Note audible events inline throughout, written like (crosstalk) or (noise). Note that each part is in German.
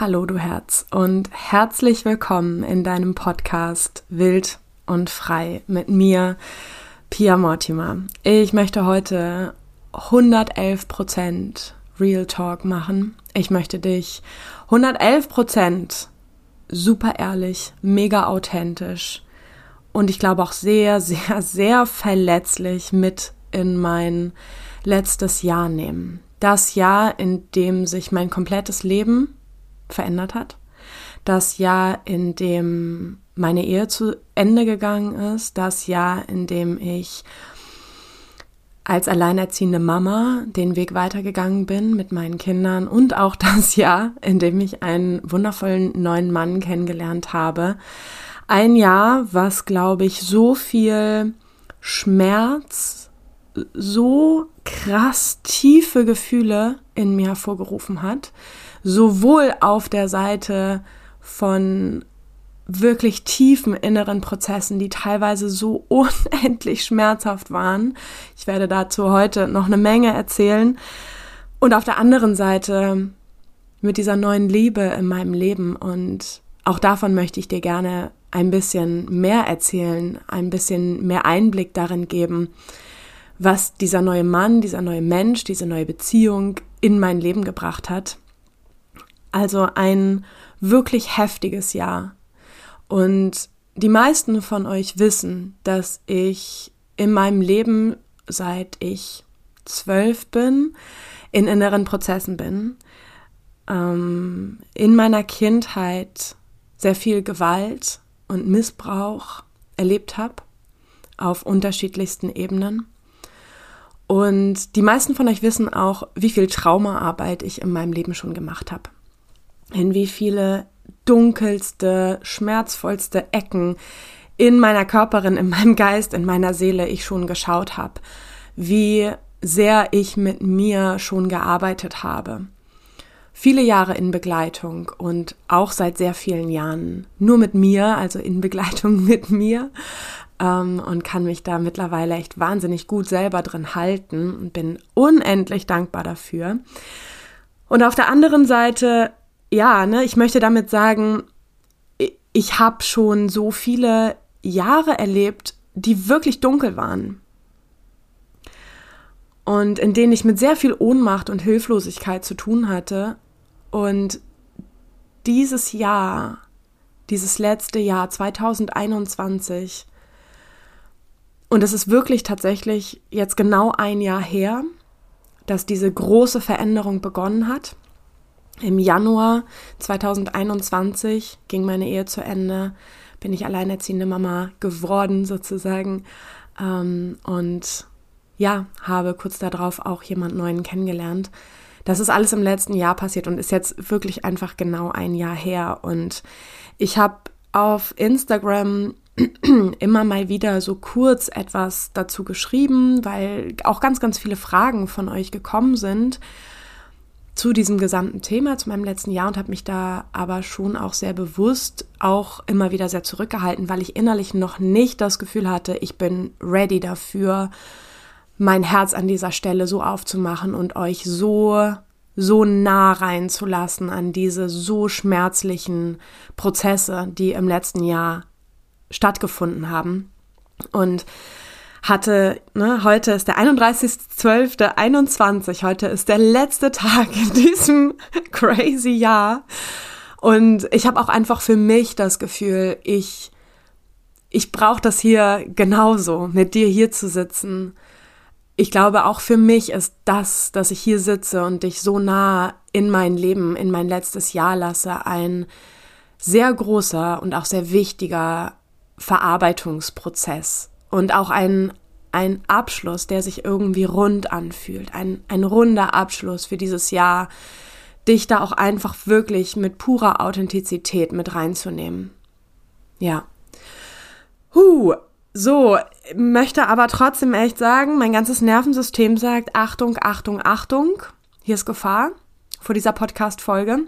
Hallo du Herz und herzlich willkommen in deinem Podcast Wild und Frei mit mir, Pia Mortimer. Ich möchte heute 111% Real Talk machen. Ich möchte dich 111% super ehrlich, mega authentisch und ich glaube auch sehr, sehr, sehr verletzlich mit in mein letztes Jahr nehmen. Das Jahr, in dem sich mein komplettes Leben verändert hat. Das Jahr, in dem meine Ehe zu Ende gegangen ist. Das Jahr, in dem ich als alleinerziehende Mama den Weg weitergegangen bin mit meinen Kindern und auch das Jahr, in dem ich einen wundervollen neuen Mann kennengelernt habe. Ein Jahr, was, glaube ich, so viel Schmerz, so krass tiefe Gefühle in mir hervorgerufen hat, sowohl auf der Seite von wirklich tiefen inneren Prozessen, die teilweise so (laughs) unendlich schmerzhaft waren. Ich werde dazu heute noch eine Menge erzählen. Und auf der anderen Seite mit dieser neuen Liebe in meinem Leben. Und auch davon möchte ich dir gerne ein bisschen mehr erzählen, ein bisschen mehr Einblick darin geben, was dieser neue Mann, dieser neue Mensch, diese neue Beziehung in mein Leben gebracht hat. Also ein wirklich heftiges Jahr. Und die meisten von euch wissen, dass ich in meinem Leben, seit ich zwölf bin, in inneren Prozessen bin. Ähm, in meiner Kindheit sehr viel Gewalt und Missbrauch erlebt habe, auf unterschiedlichsten Ebenen. Und die meisten von euch wissen auch, wie viel Traumaarbeit ich in meinem Leben schon gemacht habe in wie viele dunkelste, schmerzvollste Ecken in meiner Körperin, in meinem Geist, in meiner Seele ich schon geschaut habe, wie sehr ich mit mir schon gearbeitet habe. Viele Jahre in Begleitung und auch seit sehr vielen Jahren nur mit mir, also in Begleitung (laughs) mit mir ähm, und kann mich da mittlerweile echt wahnsinnig gut selber drin halten und bin unendlich dankbar dafür. Und auf der anderen Seite ja, ne, ich möchte damit sagen, ich habe schon so viele Jahre erlebt, die wirklich dunkel waren. Und in denen ich mit sehr viel Ohnmacht und Hilflosigkeit zu tun hatte. Und dieses Jahr, dieses letzte Jahr 2021, und es ist wirklich tatsächlich jetzt genau ein Jahr her, dass diese große Veränderung begonnen hat. Im Januar 2021 ging meine Ehe zu Ende, bin ich alleinerziehende Mama geworden sozusagen ähm, und ja, habe kurz darauf auch jemand Neuen kennengelernt. Das ist alles im letzten Jahr passiert und ist jetzt wirklich einfach genau ein Jahr her. Und ich habe auf Instagram (clears throat) immer mal wieder so kurz etwas dazu geschrieben, weil auch ganz, ganz viele Fragen von euch gekommen sind zu diesem gesamten Thema, zu meinem letzten Jahr und habe mich da aber schon auch sehr bewusst auch immer wieder sehr zurückgehalten, weil ich innerlich noch nicht das Gefühl hatte, ich bin ready dafür, mein Herz an dieser Stelle so aufzumachen und euch so so nah reinzulassen an diese so schmerzlichen Prozesse, die im letzten Jahr stattgefunden haben. Und hatte, ne, heute ist der 31.12.21, heute ist der letzte Tag in diesem (laughs) crazy Jahr. Und ich habe auch einfach für mich das Gefühl, ich, ich brauche das hier genauso, mit dir hier zu sitzen. Ich glaube, auch für mich ist das, dass ich hier sitze und dich so nah in mein Leben, in mein letztes Jahr lasse, ein sehr großer und auch sehr wichtiger Verarbeitungsprozess und auch ein, ein Abschluss, der sich irgendwie rund anfühlt, ein, ein runder Abschluss für dieses Jahr, dich da auch einfach wirklich mit purer Authentizität mit reinzunehmen. Ja. Huh, so, möchte aber trotzdem echt sagen, mein ganzes Nervensystem sagt, Achtung, Achtung, Achtung, hier ist Gefahr vor dieser Podcast-Folge.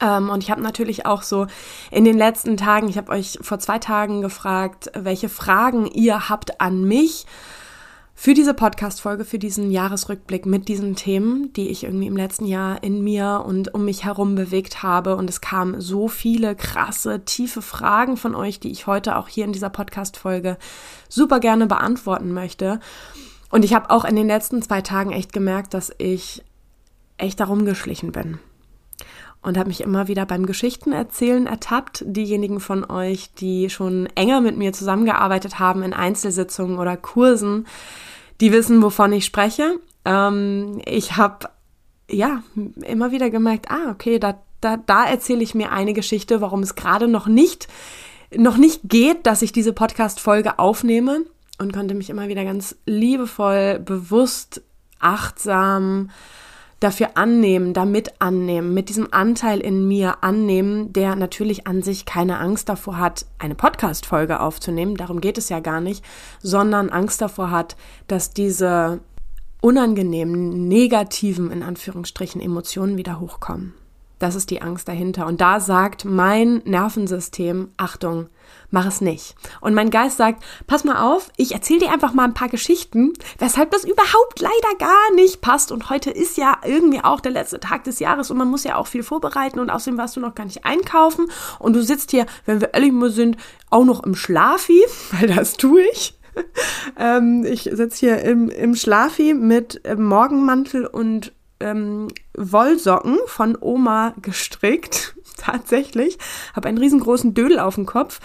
Ähm, und ich habe natürlich auch so in den letzten Tagen, ich habe euch vor zwei Tagen gefragt, welche Fragen ihr habt an mich. für diese Podcast-Folge, für diesen Jahresrückblick mit diesen Themen, die ich irgendwie im letzten Jahr in mir und um mich herum bewegt habe. Und es kamen so viele krasse, tiefe Fragen von euch, die ich heute auch hier in dieser Podcast-Folge super gerne beantworten möchte. Und ich habe auch in den letzten zwei Tagen echt gemerkt, dass ich echt darum geschlichen bin und habe mich immer wieder beim Geschichtenerzählen ertappt. Diejenigen von euch, die schon enger mit mir zusammengearbeitet haben in Einzelsitzungen oder Kursen, die wissen, wovon ich spreche. Ähm, ich habe ja immer wieder gemerkt, ah, okay, da, da, da erzähle ich mir eine Geschichte, warum es gerade noch nicht, noch nicht geht, dass ich diese Podcast-Folge aufnehme und konnte mich immer wieder ganz liebevoll, bewusst, achtsam, dafür annehmen, damit annehmen, mit diesem Anteil in mir annehmen, der natürlich an sich keine Angst davor hat, eine Podcast-Folge aufzunehmen, darum geht es ja gar nicht, sondern Angst davor hat, dass diese unangenehmen, negativen, in Anführungsstrichen, Emotionen wieder hochkommen. Das ist die Angst dahinter. Und da sagt mein Nervensystem, Achtung, mach es nicht. Und mein Geist sagt, pass mal auf, ich erzähle dir einfach mal ein paar Geschichten, weshalb das überhaupt leider gar nicht passt. Und heute ist ja irgendwie auch der letzte Tag des Jahres und man muss ja auch viel vorbereiten und außerdem warst du noch gar nicht einkaufen. Und du sitzt hier, wenn wir ehrlich sind, auch noch im Schlafi, (laughs) weil das tue ich. (laughs) ähm, ich sitze hier im, im Schlafi mit Morgenmantel und ähm, Wollsocken von Oma gestrickt, (laughs) tatsächlich. Habe einen riesengroßen Dödel auf dem Kopf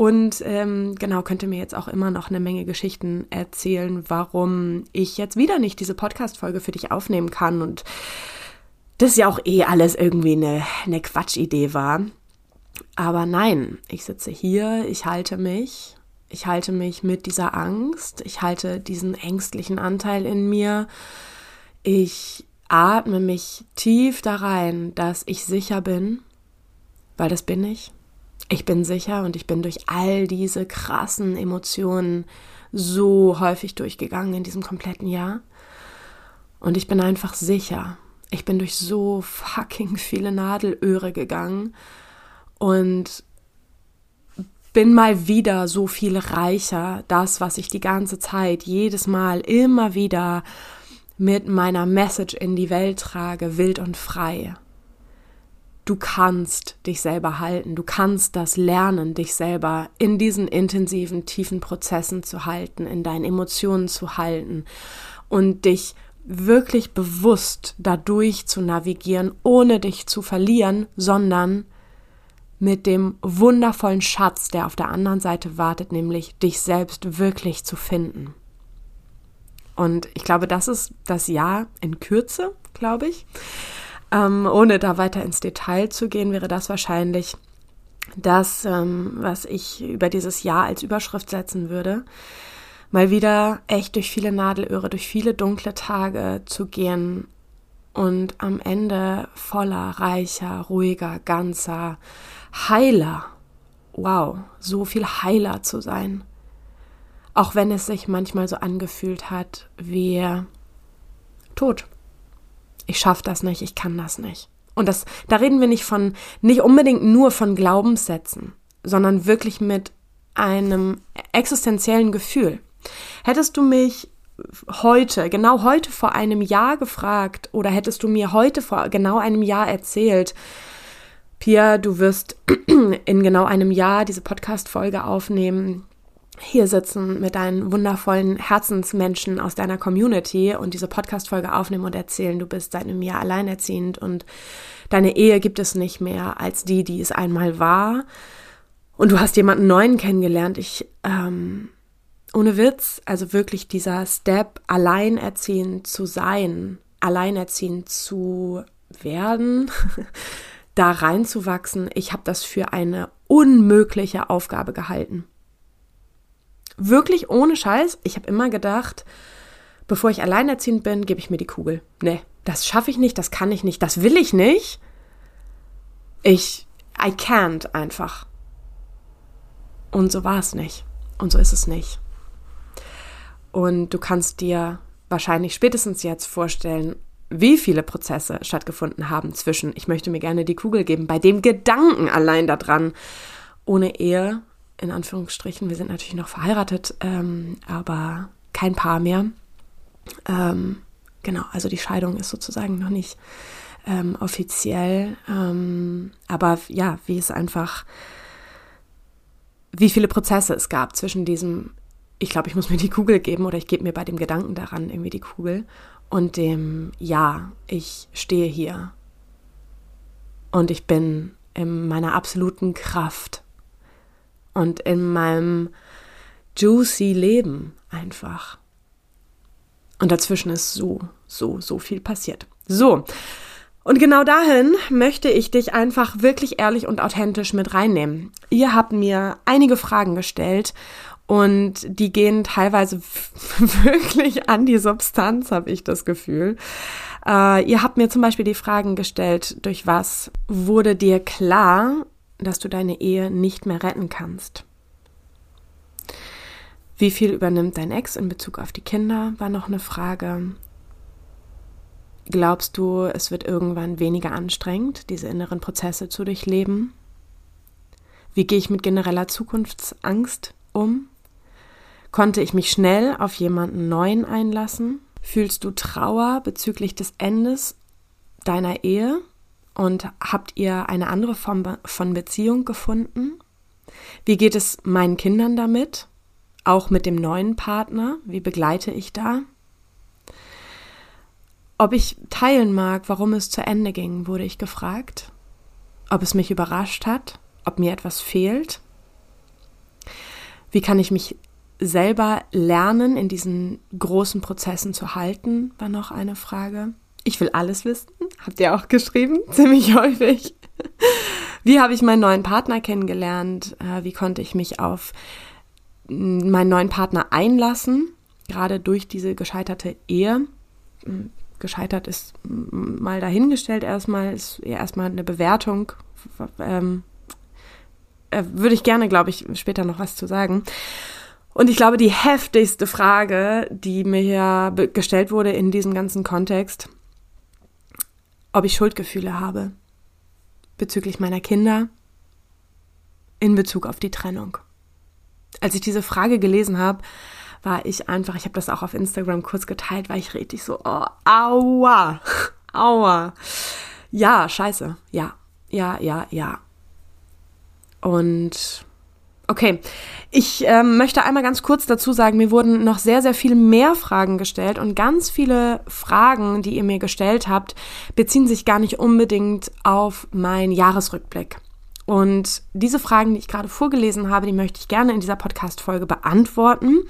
und ähm, genau, könnte mir jetzt auch immer noch eine Menge Geschichten erzählen, warum ich jetzt wieder nicht diese Podcast-Folge für dich aufnehmen kann und das ja auch eh alles irgendwie eine, eine Quatschidee war. Aber nein, ich sitze hier, ich halte mich, ich halte mich mit dieser Angst, ich halte diesen ängstlichen Anteil in mir, ich atme mich tief da rein, dass ich sicher bin, weil das bin ich. Ich bin sicher und ich bin durch all diese krassen Emotionen so häufig durchgegangen in diesem kompletten Jahr. Und ich bin einfach sicher. Ich bin durch so fucking viele Nadelöhre gegangen und bin mal wieder so viel reicher. Das, was ich die ganze Zeit, jedes Mal, immer wieder mit meiner Message in die Welt trage, wild und frei. Du kannst dich selber halten, du kannst das lernen, dich selber in diesen intensiven, tiefen Prozessen zu halten, in deinen Emotionen zu halten und dich wirklich bewusst dadurch zu navigieren, ohne dich zu verlieren, sondern mit dem wundervollen Schatz, der auf der anderen Seite wartet, nämlich dich selbst wirklich zu finden. Und ich glaube, das ist das Jahr in Kürze, glaube ich. Ähm, ohne da weiter ins Detail zu gehen, wäre das wahrscheinlich das, ähm, was ich über dieses Jahr als Überschrift setzen würde. Mal wieder echt durch viele Nadelöhre, durch viele dunkle Tage zu gehen und am Ende voller, reicher, ruhiger, ganzer, heiler. Wow, so viel heiler zu sein. Auch wenn es sich manchmal so angefühlt hat wie tot. Ich schaffe das nicht, ich kann das nicht. Und das, da reden wir nicht von, nicht unbedingt nur von Glaubenssätzen, sondern wirklich mit einem existenziellen Gefühl. Hättest du mich heute, genau heute vor einem Jahr gefragt oder hättest du mir heute vor genau einem Jahr erzählt, Pia, du wirst (clears throat) in genau einem Jahr diese Podcast-Folge aufnehmen, hier sitzen mit deinen wundervollen Herzensmenschen aus deiner Community und diese Podcast-Folge aufnehmen und erzählen, du bist seit einem Jahr alleinerziehend und deine Ehe gibt es nicht mehr als die, die es einmal war. Und du hast jemanden neuen kennengelernt. Ich, ähm, ohne Witz, also wirklich dieser Step, alleinerziehend zu sein, alleinerziehend zu werden, (laughs) da reinzuwachsen, ich habe das für eine unmögliche Aufgabe gehalten. Wirklich ohne Scheiß. Ich habe immer gedacht, bevor ich alleinerziehend bin, gebe ich mir die Kugel. Nee, das schaffe ich nicht, das kann ich nicht, das will ich nicht. Ich, I can't einfach. Und so war es nicht. Und so ist es nicht. Und du kannst dir wahrscheinlich spätestens jetzt vorstellen, wie viele Prozesse stattgefunden haben zwischen, ich möchte mir gerne die Kugel geben, bei dem Gedanken allein daran, ohne Ehe in Anführungsstrichen. Wir sind natürlich noch verheiratet, ähm, aber kein Paar mehr. Ähm, genau, also die Scheidung ist sozusagen noch nicht ähm, offiziell. Ähm, aber ja, wie es einfach, wie viele Prozesse es gab zwischen diesem, ich glaube, ich muss mir die Kugel geben oder ich gebe mir bei dem Gedanken daran irgendwie die Kugel und dem, ja, ich stehe hier und ich bin in meiner absoluten Kraft und in meinem juicy Leben einfach. Und dazwischen ist so, so, so viel passiert. So. Und genau dahin möchte ich dich einfach wirklich ehrlich und authentisch mit reinnehmen. Ihr habt mir einige Fragen gestellt und die gehen teilweise (laughs) wirklich an die Substanz, habe ich das Gefühl. Äh, ihr habt mir zum Beispiel die Fragen gestellt, durch was wurde dir klar, dass du deine Ehe nicht mehr retten kannst? Wie viel übernimmt dein Ex in Bezug auf die Kinder, war noch eine Frage. Glaubst du, es wird irgendwann weniger anstrengend, diese inneren Prozesse zu durchleben? Wie gehe ich mit genereller Zukunftsangst um? Konnte ich mich schnell auf jemanden Neuen einlassen? Fühlst du Trauer bezüglich des Endes deiner Ehe? Und habt ihr eine andere Form von Beziehung gefunden? Wie geht es meinen Kindern damit? auch mit dem neuen Partner? Wie begleite ich da? Ob ich teilen mag, warum es zu Ende ging, wurde ich gefragt. Ob es mich überrascht hat, ob mir etwas fehlt. Wie kann ich mich selber lernen, in diesen großen Prozessen zu halten, war noch eine Frage. Ich will alles wissen, habt ihr auch geschrieben, (laughs) ziemlich häufig. Wie habe ich meinen neuen Partner kennengelernt? Äh, wie konnte ich mich auf meinen neuen Partner einlassen, gerade durch diese gescheiterte Ehe. Hm, gescheitert ist mal dahingestellt erstmal, ist ja erstmal eine Bewertung. Ähm, äh, würde ich gerne, glaube ich, später noch was zu sagen. Und ich glaube, die heftigste Frage, die mir gestellt wurde in diesem ganzen Kontext, ob ich Schuldgefühle habe bezüglich meiner Kinder in Bezug auf die Trennung als ich diese Frage gelesen habe, war ich einfach, ich habe das auch auf Instagram kurz geteilt, war ich richtig so, oh, aua, (laughs) aua. Ja, scheiße, ja, ja, ja, ja. Und okay, ich ähm, möchte einmal ganz kurz dazu sagen, mir wurden noch sehr, sehr viel mehr Fragen gestellt und ganz viele Fragen, die ihr mir gestellt habt, beziehen sich gar nicht unbedingt auf meinen Jahresrückblick. Und diese Fragen, die ich gerade vorgelesen habe, die möchte ich gerne in dieser Podcast-Folge beantworten.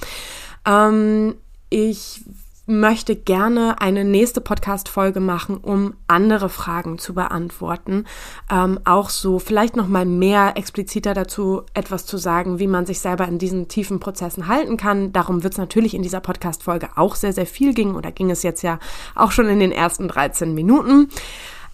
Ähm, ich möchte gerne eine nächste Podcast-Folge machen, um andere Fragen zu beantworten. Ähm, auch so vielleicht noch mal mehr expliziter dazu etwas zu sagen, wie man sich selber in diesen tiefen Prozessen halten kann. Darum wird es natürlich in dieser Podcast-Folge auch sehr, sehr viel gehen oder ging es jetzt ja auch schon in den ersten 13 Minuten.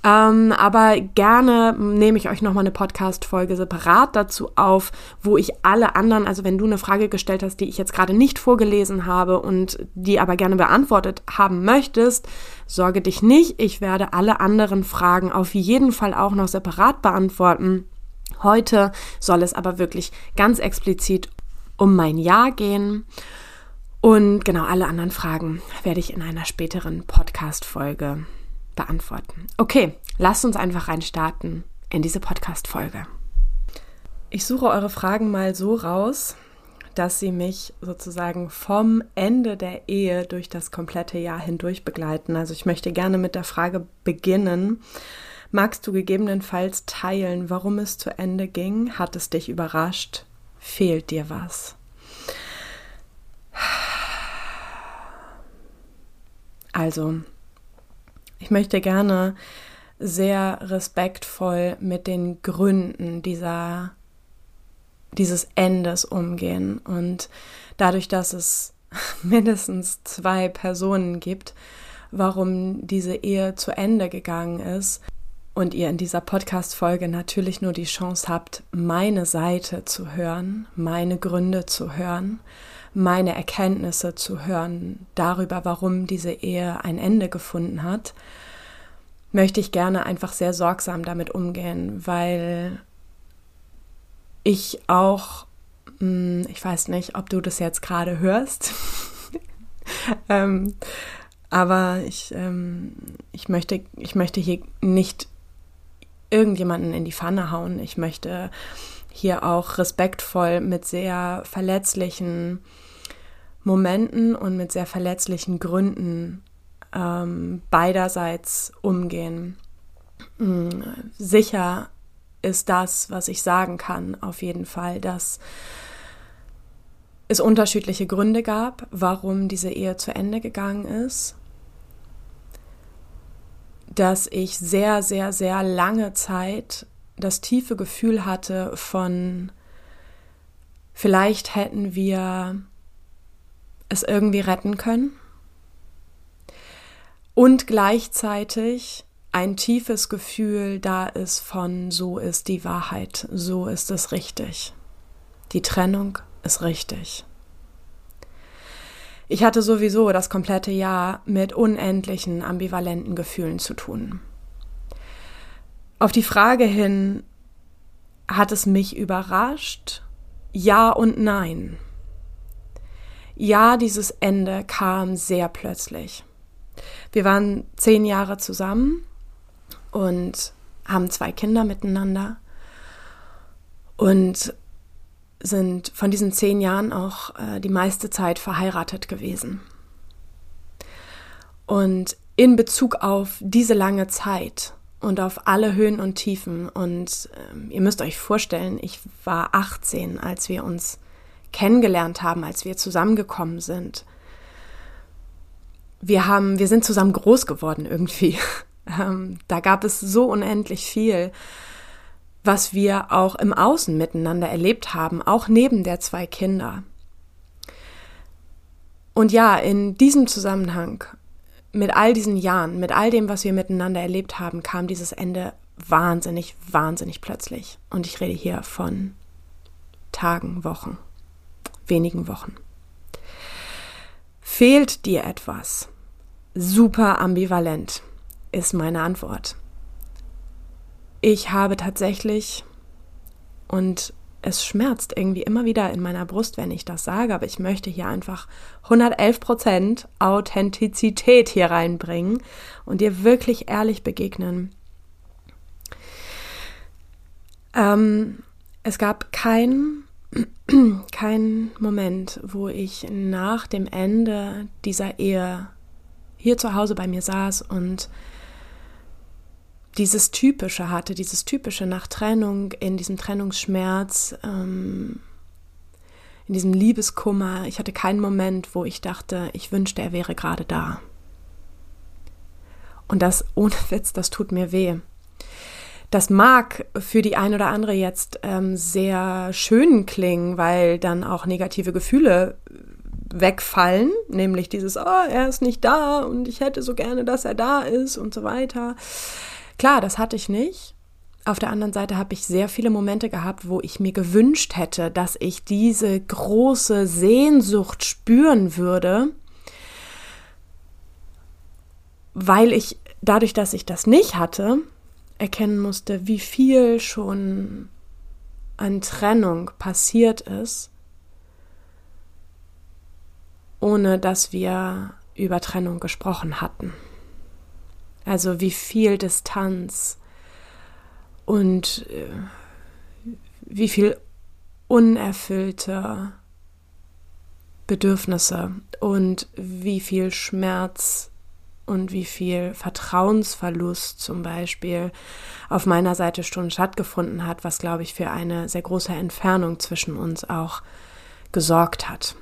Ähm, aber gerne nehme ich euch nochmal eine Podcast-Folge separat dazu auf, wo ich alle anderen, also wenn du eine Frage gestellt hast, die ich jetzt gerade nicht vorgelesen habe und die aber gerne beantwortet haben möchtest, sorge dich nicht. Ich werde alle anderen Fragen auf jeden Fall auch noch separat beantworten. Heute soll es aber wirklich ganz explizit um mein Jahr gehen. Und genau alle anderen Fragen werde ich in einer späteren Podcast-Folge beantworten. Okay, lasst uns einfach reinstarten in diese Podcast-Folge. Ich suche eure Fragen mal so raus, dass sie mich sozusagen vom Ende der Ehe durch das komplette Jahr hindurch begleiten. Also ich möchte gerne mit der Frage beginnen. Magst du gegebenenfalls teilen, warum es zu Ende ging? Hat es dich überrascht? Fehlt dir was? Also, ich möchte gerne sehr respektvoll mit den Gründen dieser, dieses Endes umgehen. Und dadurch, dass es (laughs) mindestens zwei Personen gibt, warum diese Ehe zu Ende gegangen ist und ihr in dieser Podcast-Folge natürlich nur die Chance habt, meine Seite zu hören, meine Gründe zu hören, meine Erkenntnisse zu hören darüber, warum diese Ehe ein Ende gefunden hat, möchte ich gerne einfach sehr sorgsam damit umgehen, weil ich auch, hm, ich weiß nicht, ob du das jetzt gerade hörst, (laughs) ähm, aber ich, ähm, ich, möchte, ich möchte hier nicht irgendjemanden in die Pfanne hauen. Ich möchte hier auch respektvoll mit sehr verletzlichen Momenten und mit sehr verletzlichen Gründen ähm, beiderseits umgehen. Mhm. Sicher ist das, was ich sagen kann, auf jeden Fall, dass es unterschiedliche Gründe gab, warum diese Ehe zu Ende gegangen ist. Dass ich sehr, sehr, sehr lange Zeit das tiefe Gefühl hatte von, vielleicht hätten wir es irgendwie retten können. Und gleichzeitig ein tiefes Gefühl da ist von, so ist die Wahrheit, so ist es richtig. Die Trennung ist richtig. Ich hatte sowieso das komplette Jahr mit unendlichen ambivalenten Gefühlen zu tun. Auf die Frage hin, hat es mich überrascht? Ja und nein. Ja, dieses Ende kam sehr plötzlich. Wir waren zehn Jahre zusammen und haben zwei Kinder miteinander. Und sind von diesen zehn Jahren auch äh, die meiste Zeit verheiratet gewesen. Und in Bezug auf diese lange Zeit und auf alle Höhen und Tiefen, und äh, ihr müsst euch vorstellen, ich war 18, als wir uns kennengelernt haben, als wir zusammengekommen sind. Wir haben, wir sind zusammen groß geworden irgendwie. (laughs) ähm, da gab es so unendlich viel was wir auch im Außen miteinander erlebt haben, auch neben der zwei Kinder. Und ja, in diesem Zusammenhang, mit all diesen Jahren, mit all dem, was wir miteinander erlebt haben, kam dieses Ende wahnsinnig, wahnsinnig plötzlich. Und ich rede hier von Tagen, Wochen, wenigen Wochen. Fehlt dir etwas? Super ambivalent ist meine Antwort ich habe tatsächlich, und es schmerzt irgendwie immer wieder in meiner Brust, wenn ich das sage, aber ich möchte hier einfach 111 Prozent Authentizität hier reinbringen und dir wirklich ehrlich begegnen. Ähm, es gab keinen kein Moment, wo ich nach dem Ende dieser Ehe hier zu Hause bei mir saß und dieses Typische hatte, dieses Typische nach Trennung, in diesem Trennungsschmerz, ähm, in diesem Liebeskummer. Ich hatte keinen Moment, wo ich dachte, ich wünschte, er wäre gerade da. Und das ohne Witz, das tut mir weh. Das mag für die ein oder andere jetzt ähm, sehr schön klingen, weil dann auch negative Gefühle wegfallen, nämlich dieses, oh, er ist nicht da und ich hätte so gerne, dass er da ist und so weiter. Klar, das hatte ich nicht. Auf der anderen Seite habe ich sehr viele Momente gehabt, wo ich mir gewünscht hätte, dass ich diese große Sehnsucht spüren würde, weil ich dadurch, dass ich das nicht hatte, erkennen musste, wie viel schon an Trennung passiert ist, ohne dass wir über Trennung gesprochen hatten. Also wie viel Distanz und äh, wie viel unerfüllte Bedürfnisse und wie viel Schmerz und wie viel Vertrauensverlust zum Beispiel auf meiner Seite schon stattgefunden hat, was, glaube ich, für eine sehr große Entfernung zwischen uns auch gesorgt hat.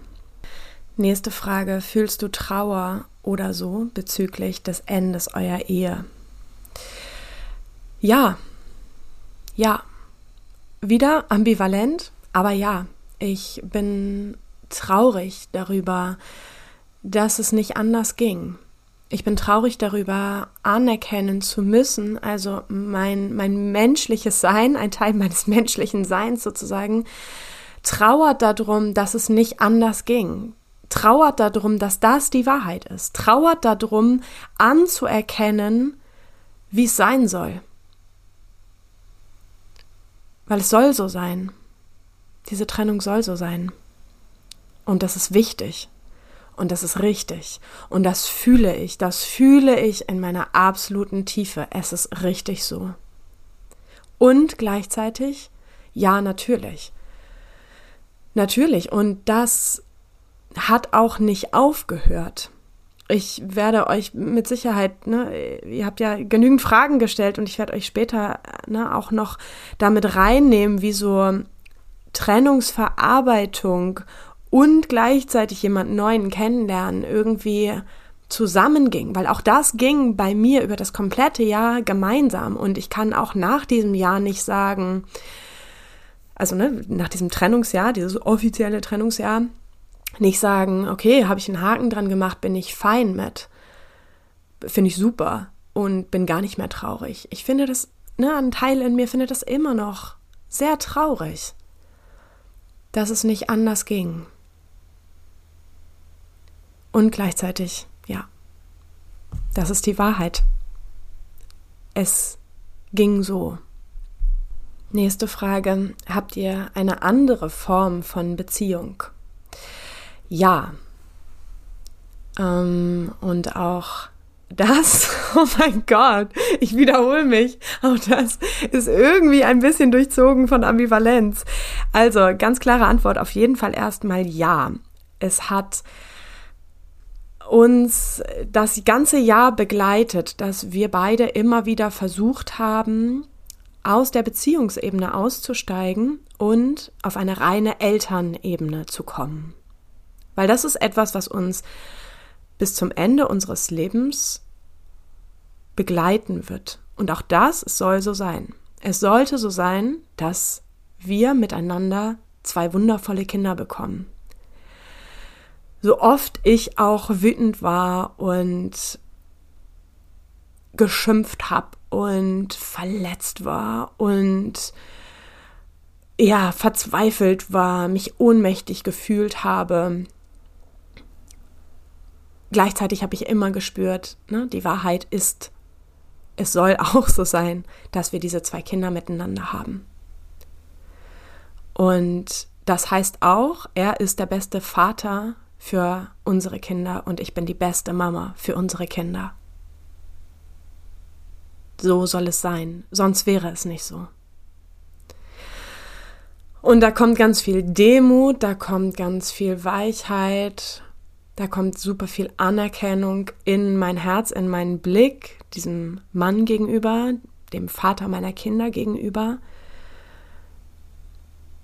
Nächste Frage. Fühlst du Trauer oder so bezüglich des Endes eurer Ehe? Ja. Ja. Wieder ambivalent, aber ja. Ich bin traurig darüber, dass es nicht anders ging. Ich bin traurig darüber, anerkennen zu müssen, also mein, mein menschliches Sein, ein Teil meines (laughs) menschlichen Seins sozusagen, trauert darum, dass es nicht anders ging, trauert darum, dass das die Wahrheit ist, trauert darum, anzuerkennen, wie es sein soll. Weil es soll so sein. Diese Trennung soll so sein. Und das ist wichtig. Und das ist richtig. Und das fühle ich. Das fühle ich in meiner absoluten Tiefe. Es ist richtig so. Und gleichzeitig, ja, natürlich. Natürlich. Und das hat auch nicht aufgehört. Ich werde euch mit Sicherheit, ne, ihr habt ja genügend Fragen gestellt und ich werde euch später ne, auch noch damit reinnehmen, wie so Trennungsverarbeitung und gleichzeitig jemand Neuen kennenlernen irgendwie zusammenging, weil auch das ging bei mir über das komplette Jahr gemeinsam und ich kann auch nach diesem Jahr nicht sagen, also ne, nach diesem Trennungsjahr, dieses offizielle Trennungsjahr, nicht sagen, okay, habe ich einen Haken dran gemacht, bin ich fein mit. Finde ich super und bin gar nicht mehr traurig. Ich finde das, ne, ein Teil in mir findet das immer noch sehr traurig, dass es nicht anders ging. Und gleichzeitig, ja, das ist die Wahrheit. Es ging so. Nächste Frage. Habt ihr eine andere Form von Beziehung? Ja. Ähm, und auch das, (laughs) oh mein Gott, ich wiederhole mich, auch das ist irgendwie ein bisschen durchzogen von Ambivalenz. Also ganz klare Antwort, auf jeden Fall erstmal ja. Es hat uns das ganze Jahr begleitet, dass wir beide immer wieder versucht haben, aus der Beziehungsebene auszusteigen und auf eine reine Elternebene zu kommen. Weil das ist etwas, was uns bis zum Ende unseres Lebens begleiten wird. Und auch das soll so sein. Es sollte so sein, dass wir miteinander zwei wundervolle Kinder bekommen. So oft ich auch wütend war und geschimpft habe und verletzt war und ja, verzweifelt war, mich ohnmächtig gefühlt habe. Gleichzeitig habe ich immer gespürt, ne, die Wahrheit ist, es soll (laughs) auch so sein, dass wir diese zwei Kinder miteinander haben. Und das heißt auch, er ist der beste Vater für unsere Kinder und ich bin die beste Mama für unsere Kinder. So soll es sein, sonst wäre es nicht so. Und da kommt ganz viel Demut, da kommt ganz viel Weichheit, da kommt super viel Anerkennung in mein Herz, in meinen Blick, diesem Mann gegenüber, dem Vater meiner Kinder gegenüber.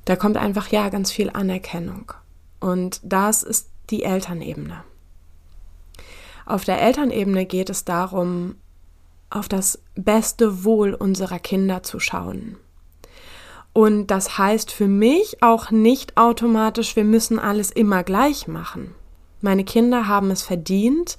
Da kommt einfach ja ganz viel Anerkennung. Und das ist die Elternebene. Auf der Elternebene geht es darum, auf das beste Wohl unserer Kinder zu schauen. Und das heißt für mich auch nicht automatisch, wir müssen alles immer gleich machen. Meine Kinder haben es verdient,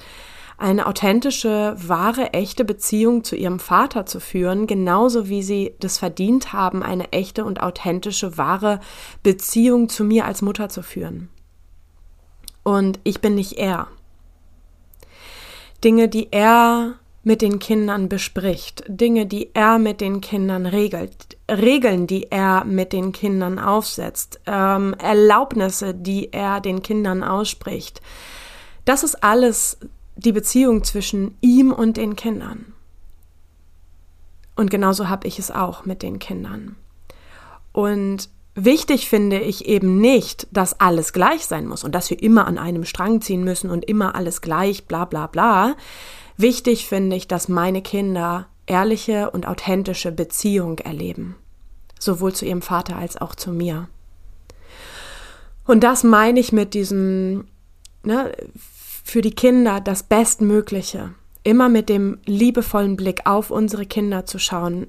eine authentische, wahre, echte Beziehung zu ihrem Vater zu führen, genauso wie sie das verdient haben, eine echte und authentische, wahre Beziehung zu mir als Mutter zu führen. Und ich bin nicht er. Dinge, die er mit den Kindern bespricht, Dinge, die er mit den Kindern regelt, Regeln, die er mit den Kindern aufsetzt, ähm, Erlaubnisse, die er den Kindern ausspricht. Das ist alles die Beziehung zwischen ihm und den Kindern. Und genauso habe ich es auch mit den Kindern. Und wichtig finde ich eben nicht, dass alles gleich sein muss und dass wir immer an einem Strang ziehen müssen und immer alles gleich, bla bla bla. Wichtig finde ich, dass meine Kinder ehrliche und authentische Beziehung erleben, sowohl zu ihrem Vater als auch zu mir. Und das meine ich mit diesem, ne, für die Kinder das Bestmögliche, immer mit dem liebevollen Blick auf unsere Kinder zu schauen.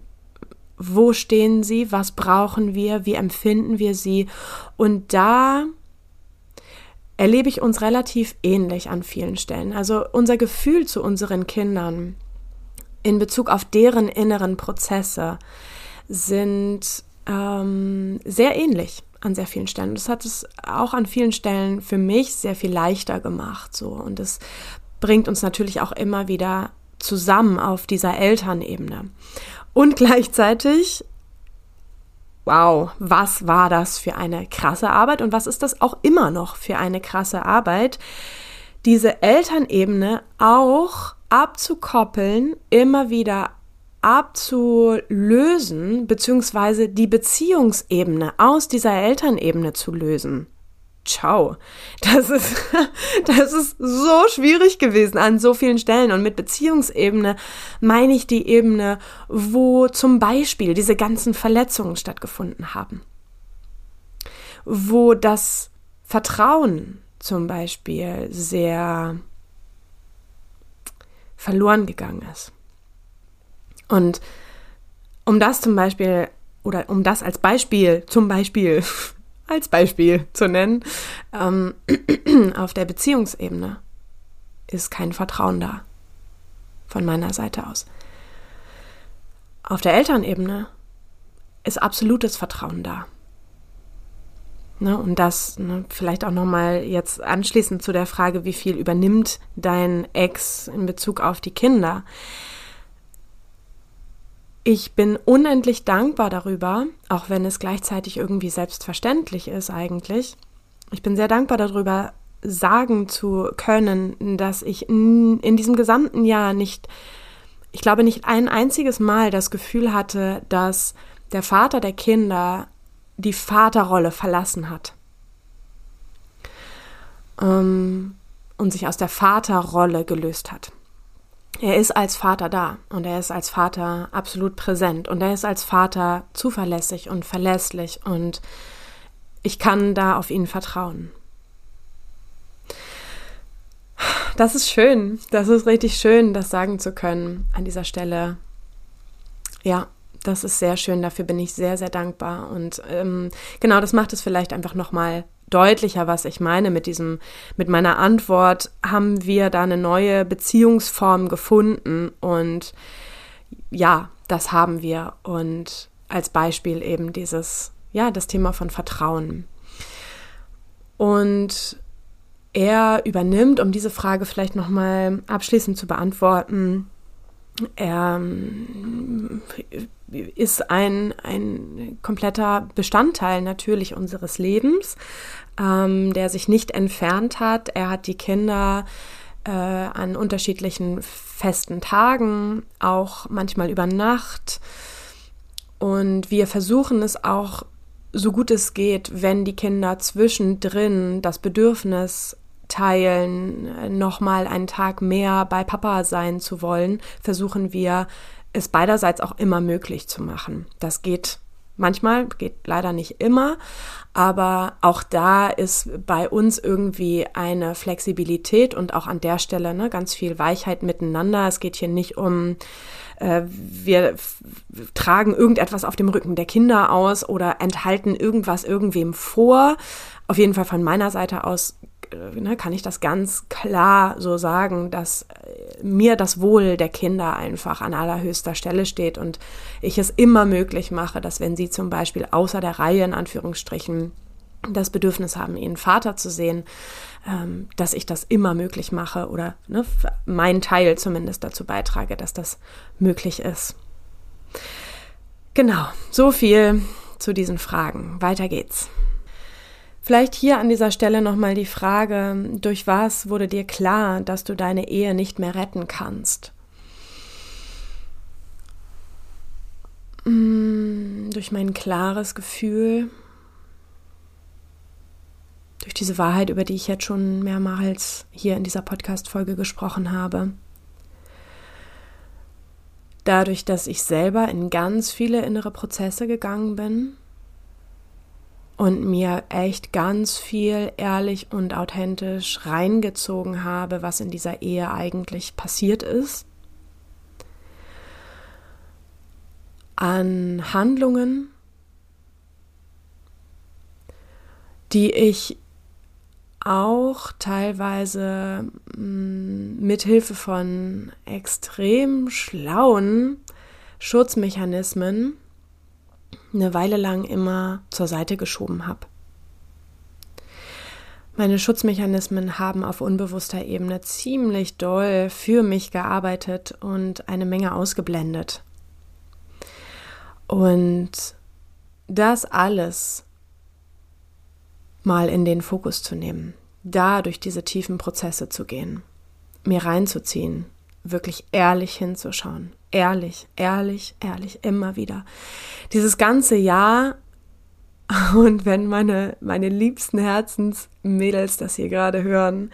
Wo stehen sie? Was brauchen wir? Wie empfinden wir sie? Und da erlebe ich uns relativ ähnlich an vielen Stellen. Also unser Gefühl zu unseren Kindern in Bezug auf deren inneren Prozesse sind ähm, sehr ähnlich an sehr vielen Stellen. Das hat es auch an vielen Stellen für mich sehr viel leichter gemacht. So und es bringt uns natürlich auch immer wieder zusammen auf dieser Elternebene. Und gleichzeitig wow, was war das für eine krasse Arbeit und was ist das auch immer noch für eine krasse Arbeit, diese Elternebene auch abzukoppeln, immer wieder abzulösen, beziehungsweise die Beziehungsebene aus dieser Elternebene zu lösen. Ciao. Das ist, (laughs) das ist so schwierig gewesen an so vielen Stellen. Und mit Beziehungsebene meine ich die Ebene, wo zum Beispiel diese ganzen Verletzungen stattgefunden haben. Wo das Vertrauen zum Beispiel sehr verloren gegangen ist. Und um das zum Beispiel, oder um das als Beispiel, zum Beispiel, als Beispiel zu nennen, ähm, (clears throat) auf der Beziehungsebene ist kein Vertrauen da. Von meiner Seite aus. Auf der Elternebene ist absolutes Vertrauen da. Ne, und das ne, vielleicht auch nochmal jetzt anschließend zu der Frage, wie viel übernimmt dein Ex in Bezug auf die Kinder. Ich bin unendlich dankbar darüber, auch wenn es gleichzeitig irgendwie selbstverständlich ist eigentlich. Ich bin sehr dankbar darüber, sagen zu können, dass ich in, diesem gesamten Jahr nicht, ich glaube nicht ein einziges Mal das Gefühl hatte, dass der Vater der Kinder die Vaterrolle verlassen hat ähm, und sich aus der Vaterrolle gelöst hat. Er ist als Vater da und er ist als Vater absolut präsent und er ist als Vater zuverlässig und verlässlich und ich kann da auf ihn vertrauen. Das ist schön, das ist richtig schön, das sagen zu können an dieser Stelle. Ja, das ist sehr schön, dafür bin ich sehr, sehr dankbar. Und ähm, genau, das macht es vielleicht einfach nochmal deutlicher, was ich meine mit diesem, mit meiner Antwort, haben wir da eine neue Beziehungsform gefunden und ja, das haben wir. Und als Beispiel eben dieses, ja, das Thema von Vertrauen. Und er übernimmt, um diese Frage vielleicht nochmal abschließend zu beantworten, er ähm, ist ein, ein kompletter Bestandteil natürlich unseres Lebens, ähm, der sich nicht entfernt hat. Er hat die Kinder äh, an unterschiedlichen festen Tagen, auch manchmal über Nacht. Und wir versuchen es auch so gut es geht, wenn die Kinder zwischendrin das Bedürfnis teilen, nochmal einen Tag mehr bei Papa sein zu wollen, versuchen wir es beiderseits auch immer möglich zu machen. Das geht manchmal, geht leider nicht immer, aber auch da ist bei uns irgendwie eine Flexibilität und auch an der Stelle ne, ganz viel Weichheit miteinander. Es geht hier nicht um, äh, wir tragen irgendetwas auf dem Rücken der Kinder aus oder enthalten irgendwas irgendwem vor. Auf jeden Fall von meiner Seite aus ne, kann ich das ganz klar so sagen, dass äh, mir das Wohl der Kinder einfach an allerhöchster Stelle steht und ich es immer möglich mache, dass wenn sie zum Beispiel außer der Reihe in Anführungsstrichen das Bedürfnis haben, ihren Vater zu sehen, ähm, dass ich das immer möglich mache oder ne, mein Teil zumindest dazu beitrage, dass das möglich ist. Genau, so viel zu diesen Fragen. Weiter geht's. Vielleicht hier an dieser Stelle nochmal die Frage, durch was wurde dir klar, dass du deine Ehe nicht mehr retten kannst? Mm, durch mein klares Gefühl, durch diese Wahrheit, über die ich jetzt schon mehrmals hier in dieser Podcast-Folge gesprochen habe. Dadurch, dass ich selber in ganz viele innere Prozesse gegangen bin, und mir echt ganz viel ehrlich und authentisch reingezogen habe, was in dieser Ehe eigentlich passiert ist. An Handlungen, die ich auch teilweise mm, mithilfe von extrem schlauen Schutzmechanismen eine Weile lang immer zur Seite geschoben habe. Meine Schutzmechanismen haben auf unbewusster Ebene ziemlich doll für mich gearbeitet und eine Menge ausgeblendet. Und das alles mal in den Fokus zu nehmen. da durch diese tiefen Prozesse zu gehen, mir reinzuziehen, wirklich ehrlich hinzuschauen. Ehrlich, ehrlich, ehrlich, immer wieder. Dieses ganze Jahr (laughs) und wenn meine, meine liebsten Herzensmädels das hier gerade hören,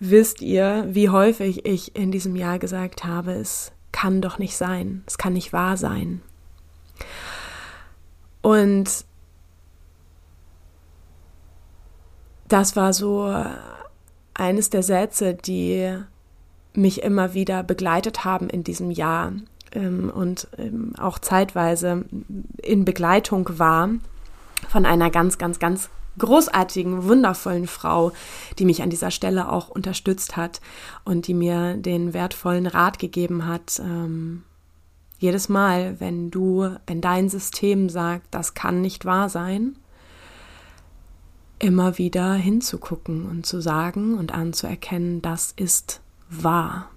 wisst ihr, wie häufig ich in diesem Jahr gesagt habe, es kann doch nicht sein, es kann nicht wahr sein. Und das war so eines der Sätze, die mich immer wieder begleitet haben in diesem Jahr ähm, und ähm, auch zeitweise in Begleitung war von einer ganz, ganz, ganz großartigen, wundervollen Frau, die mich an dieser Stelle auch unterstützt hat und die mir den wertvollen Rat gegeben hat. Ähm, jedes Mal, wenn du, wenn dein System sagt, das kann nicht wahr sein, immer wieder hinzugucken und zu sagen und anzuerkennen, das ist wahr.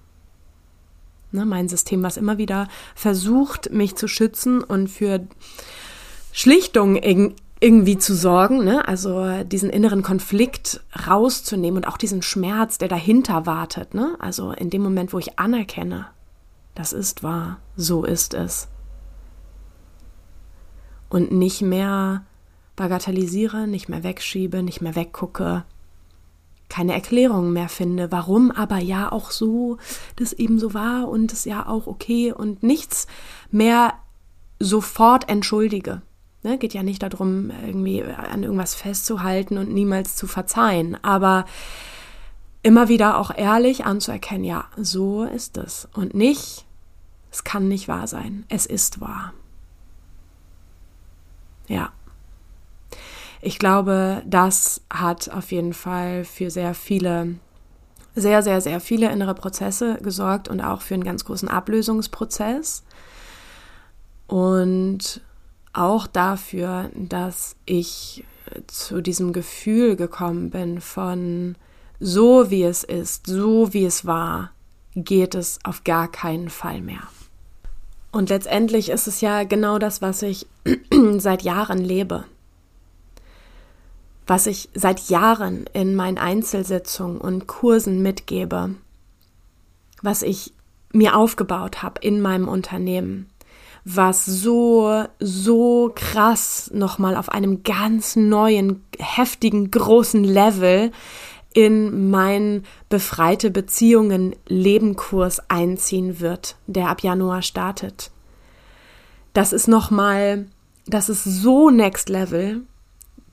Ne, mein System, was immer wieder versucht, mich zu schützen und für Schlichtung irgendwie zu sorgen, ne? also diesen inneren Konflikt rauszunehmen und auch diesen Schmerz, der dahinter wartet. Ne? Also in dem Moment, wo ich anerkenne, das ist wahr, so ist es. Und nicht mehr bagatellisiere, nicht mehr wegschiebe, nicht mehr weggucke, keine Erklärung mehr finde, warum aber ja auch so das eben so war und es ja auch okay und nichts mehr sofort entschuldige. Ne, geht ja nicht darum, irgendwie an irgendwas festzuhalten und niemals zu verzeihen, aber immer wieder auch ehrlich anzuerkennen, ja, so ist es. Und nicht, es kann nicht wahr sein, es ist wahr. Ja. Ich glaube, das hat auf jeden Fall für sehr viele, sehr, sehr, sehr viele innere Prozesse gesorgt und auch für einen ganz großen Ablösungsprozess. Und auch dafür, dass ich zu diesem Gefühl gekommen bin von so wie es ist, so wie es war, geht es auf gar keinen Fall mehr. Und letztendlich ist es ja genau das, was ich (clears throat) seit Jahren lebe. Was ich seit Jahren in meinen Einzelsitzungen und Kursen mitgebe. Was ich mir aufgebaut habe in meinem Unternehmen was so, so krass nochmal auf einem ganz neuen, heftigen, großen Level in mein befreite Beziehungen Lebenkurs einziehen wird, der ab Januar startet. Das ist nochmal, das ist so next level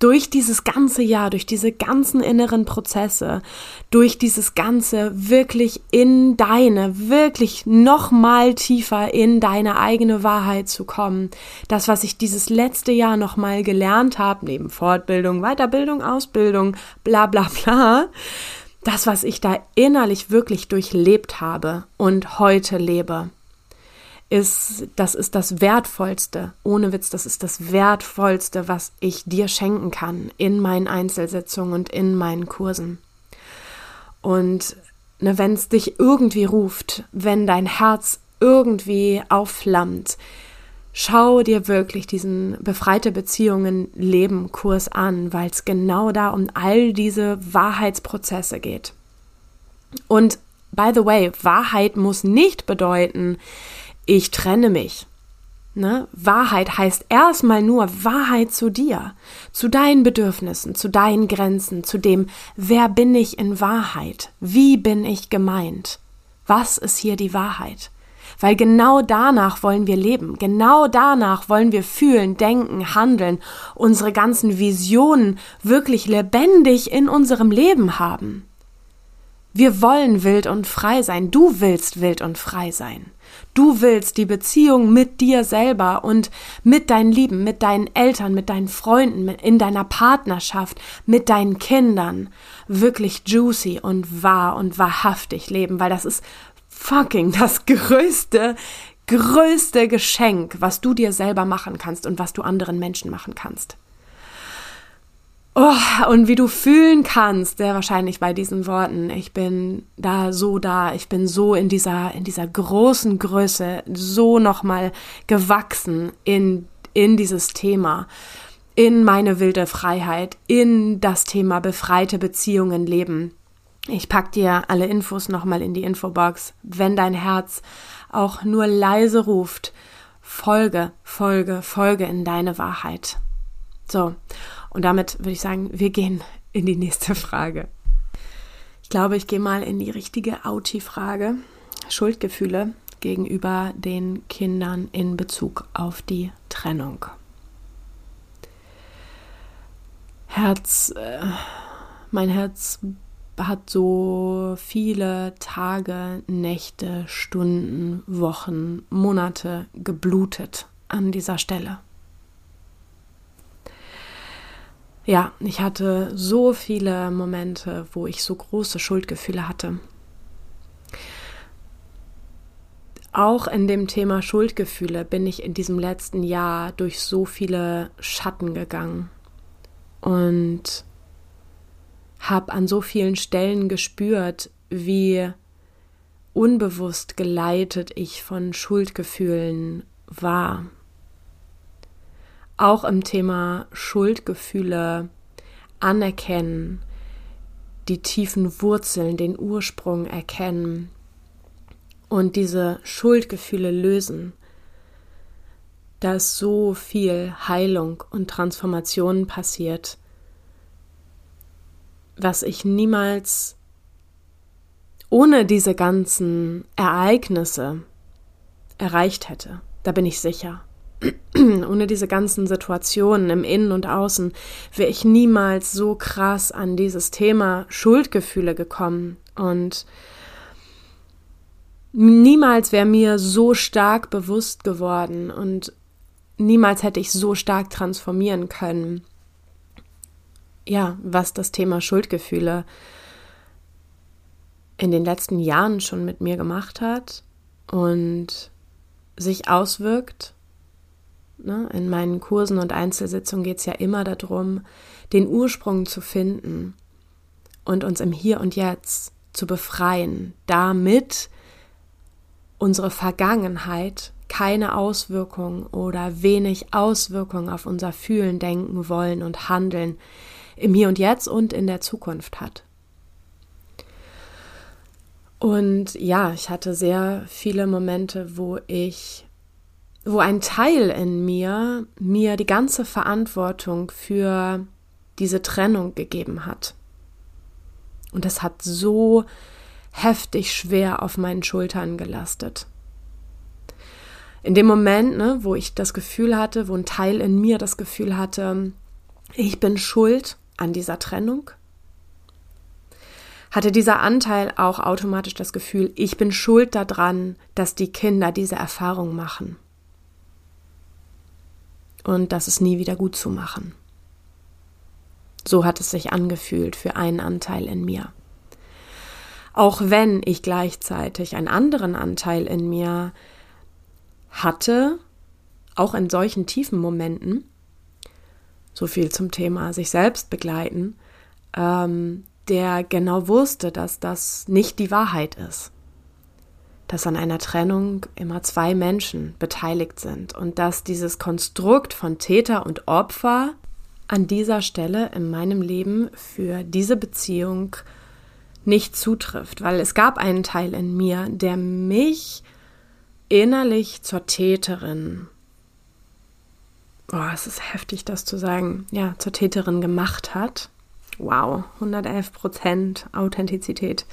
durch dieses ganze Jahr, durch diese ganzen inneren Prozesse, durch dieses ganze wirklich in deine, wirklich noch mal tiefer in deine eigene Wahrheit zu kommen. Das, was ich dieses letzte Jahr noch mal gelernt habe, neben Fortbildung, Weiterbildung, Ausbildung, bla bla bla, das, was ich da innerlich wirklich durchlebt habe und heute lebe ist, das ist das Wertvollste, ohne Witz, das ist das Wertvollste, was ich dir schenken kann in meinen Einzelsitzungen und in meinen Kursen. Und ne, wenn es dich irgendwie ruft, wenn dein Herz irgendwie aufflammt, schau dir wirklich diesen befreite Beziehungen Leben Kurs an, weil es genau da um all diese Wahrheitsprozesse geht. Und by the way, Wahrheit muss nicht bedeuten, ich trenne mich. Ne? Wahrheit heißt erstmal nur Wahrheit zu dir, zu deinen Bedürfnissen, zu deinen Grenzen, zu dem, wer bin ich in Wahrheit, wie bin ich gemeint, was ist hier die Wahrheit. Weil genau danach wollen wir leben, genau danach wollen wir fühlen, denken, handeln, unsere ganzen Visionen wirklich lebendig in unserem Leben haben. Wir wollen wild und frei sein, du willst wild und frei sein. Du willst die Beziehung mit dir selber und mit deinen Lieben, mit deinen Eltern, mit deinen Freunden, in deiner Partnerschaft, mit deinen Kindern wirklich juicy und wahr und wahrhaftig leben, weil das ist fucking das größte, größte Geschenk, was du dir selber machen kannst und was du anderen Menschen machen kannst. Oh, und wie du fühlen kannst, sehr wahrscheinlich bei diesen Worten. Ich bin da so da, ich bin so in dieser, in dieser großen Größe, so nochmal gewachsen in, in dieses Thema. in meine wilde Freiheit, in das Thema befreite Beziehungen leben. Ich pack dir alle Infos nochmal in die Infobox. Wenn dein Herz auch nur leise ruft, folge, folge, folge in deine Wahrheit. So, und damit würde ich sagen, wir gehen in die nächste Frage. Ich glaube, ich gehe mal in die richtige Auti-Frage. Schuldgefühle gegenüber den Kindern in Bezug auf die Trennung. Herz, äh, mein Herz hat so viele Tage, Nächte, Stunden, Wochen, Monate geblutet an dieser Stelle. Ja, ich hatte so viele Momente, wo ich so große Schuldgefühle hatte. Auch in dem Thema Schuldgefühle bin ich in diesem letzten Jahr durch so viele Schatten gegangen und habe an so vielen Stellen gespürt, wie unbewusst geleitet ich von Schuldgefühlen war. Auch im Thema Schuldgefühle anerkennen, die tiefen Wurzeln, den Ursprung erkennen und diese Schuldgefühle lösen. Da ist so viel Heilung und Transformation passiert was ich niemals ohne diese ganzen Ereignisse erreicht hätte. Da bin ich sicher. (clears throat) ohne diese ganzen Situationen im Innen und Außen wäre ich niemals so krass an dieses Thema Schuldgefühle gekommen und niemals wäre mir so stark bewusst geworden und niemals hätte ich so stark transformieren können ja, was das Thema Schuldgefühle in den letzten Jahren schon mit mir gemacht hat und sich auswirkt. Ne? In meinen Kursen und Einzelsitzungen geht es ja immer darum, den Ursprung zu finden und uns im Hier und Jetzt zu befreien, damit unsere Vergangenheit keine Auswirkung oder wenig Auswirkung auf unser Fühlen, Denken, Wollen und Handeln im Hier und Jetzt und in der Zukunft hat. Und ja, ich hatte sehr viele Momente, wo ich, wo ein Teil in mir mir die ganze Verantwortung für diese Trennung gegeben hat. Und das hat so heftig schwer auf meinen Schultern gelastet. In dem Moment, ne, wo ich das Gefühl hatte, wo ein Teil in mir das Gefühl hatte, ich bin schuld an dieser Trennung? Hatte dieser Anteil auch automatisch das Gefühl, ich bin schuld daran, dass die Kinder diese Erfahrung machen und dass es nie wieder gut zu machen. So hat es sich angefühlt für einen Anteil in mir. Auch wenn ich gleichzeitig einen anderen Anteil in mir hatte, auch in solchen tiefen Momenten, so viel zum Thema sich selbst begleiten, ähm, der genau wusste, dass das nicht die Wahrheit ist. Dass an einer Trennung immer zwei Menschen beteiligt sind und dass dieses Konstrukt von Täter und Opfer an dieser Stelle in meinem Leben für diese Beziehung nicht zutrifft, weil es gab einen Teil in mir, der mich innerlich zur Täterin oh, es ist heftig, das zu sagen, ja, zur Täterin gemacht hat. Wow, 111 Prozent Authentizität.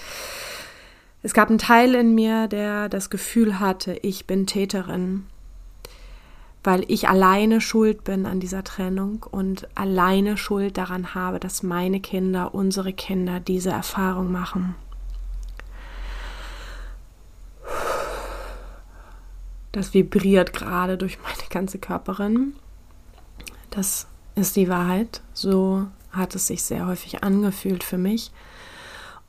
Es gab einen Teil in mir, der das Gefühl hatte, ich bin Täterin, weil ich alleine schuld bin an dieser Trennung und alleine schuld daran habe, dass meine Kinder, unsere Kinder diese Erfahrung machen. Das vibriert gerade durch meine ganze Körperin. Das ist die Wahrheit. So hat es sich sehr häufig angefühlt für mich.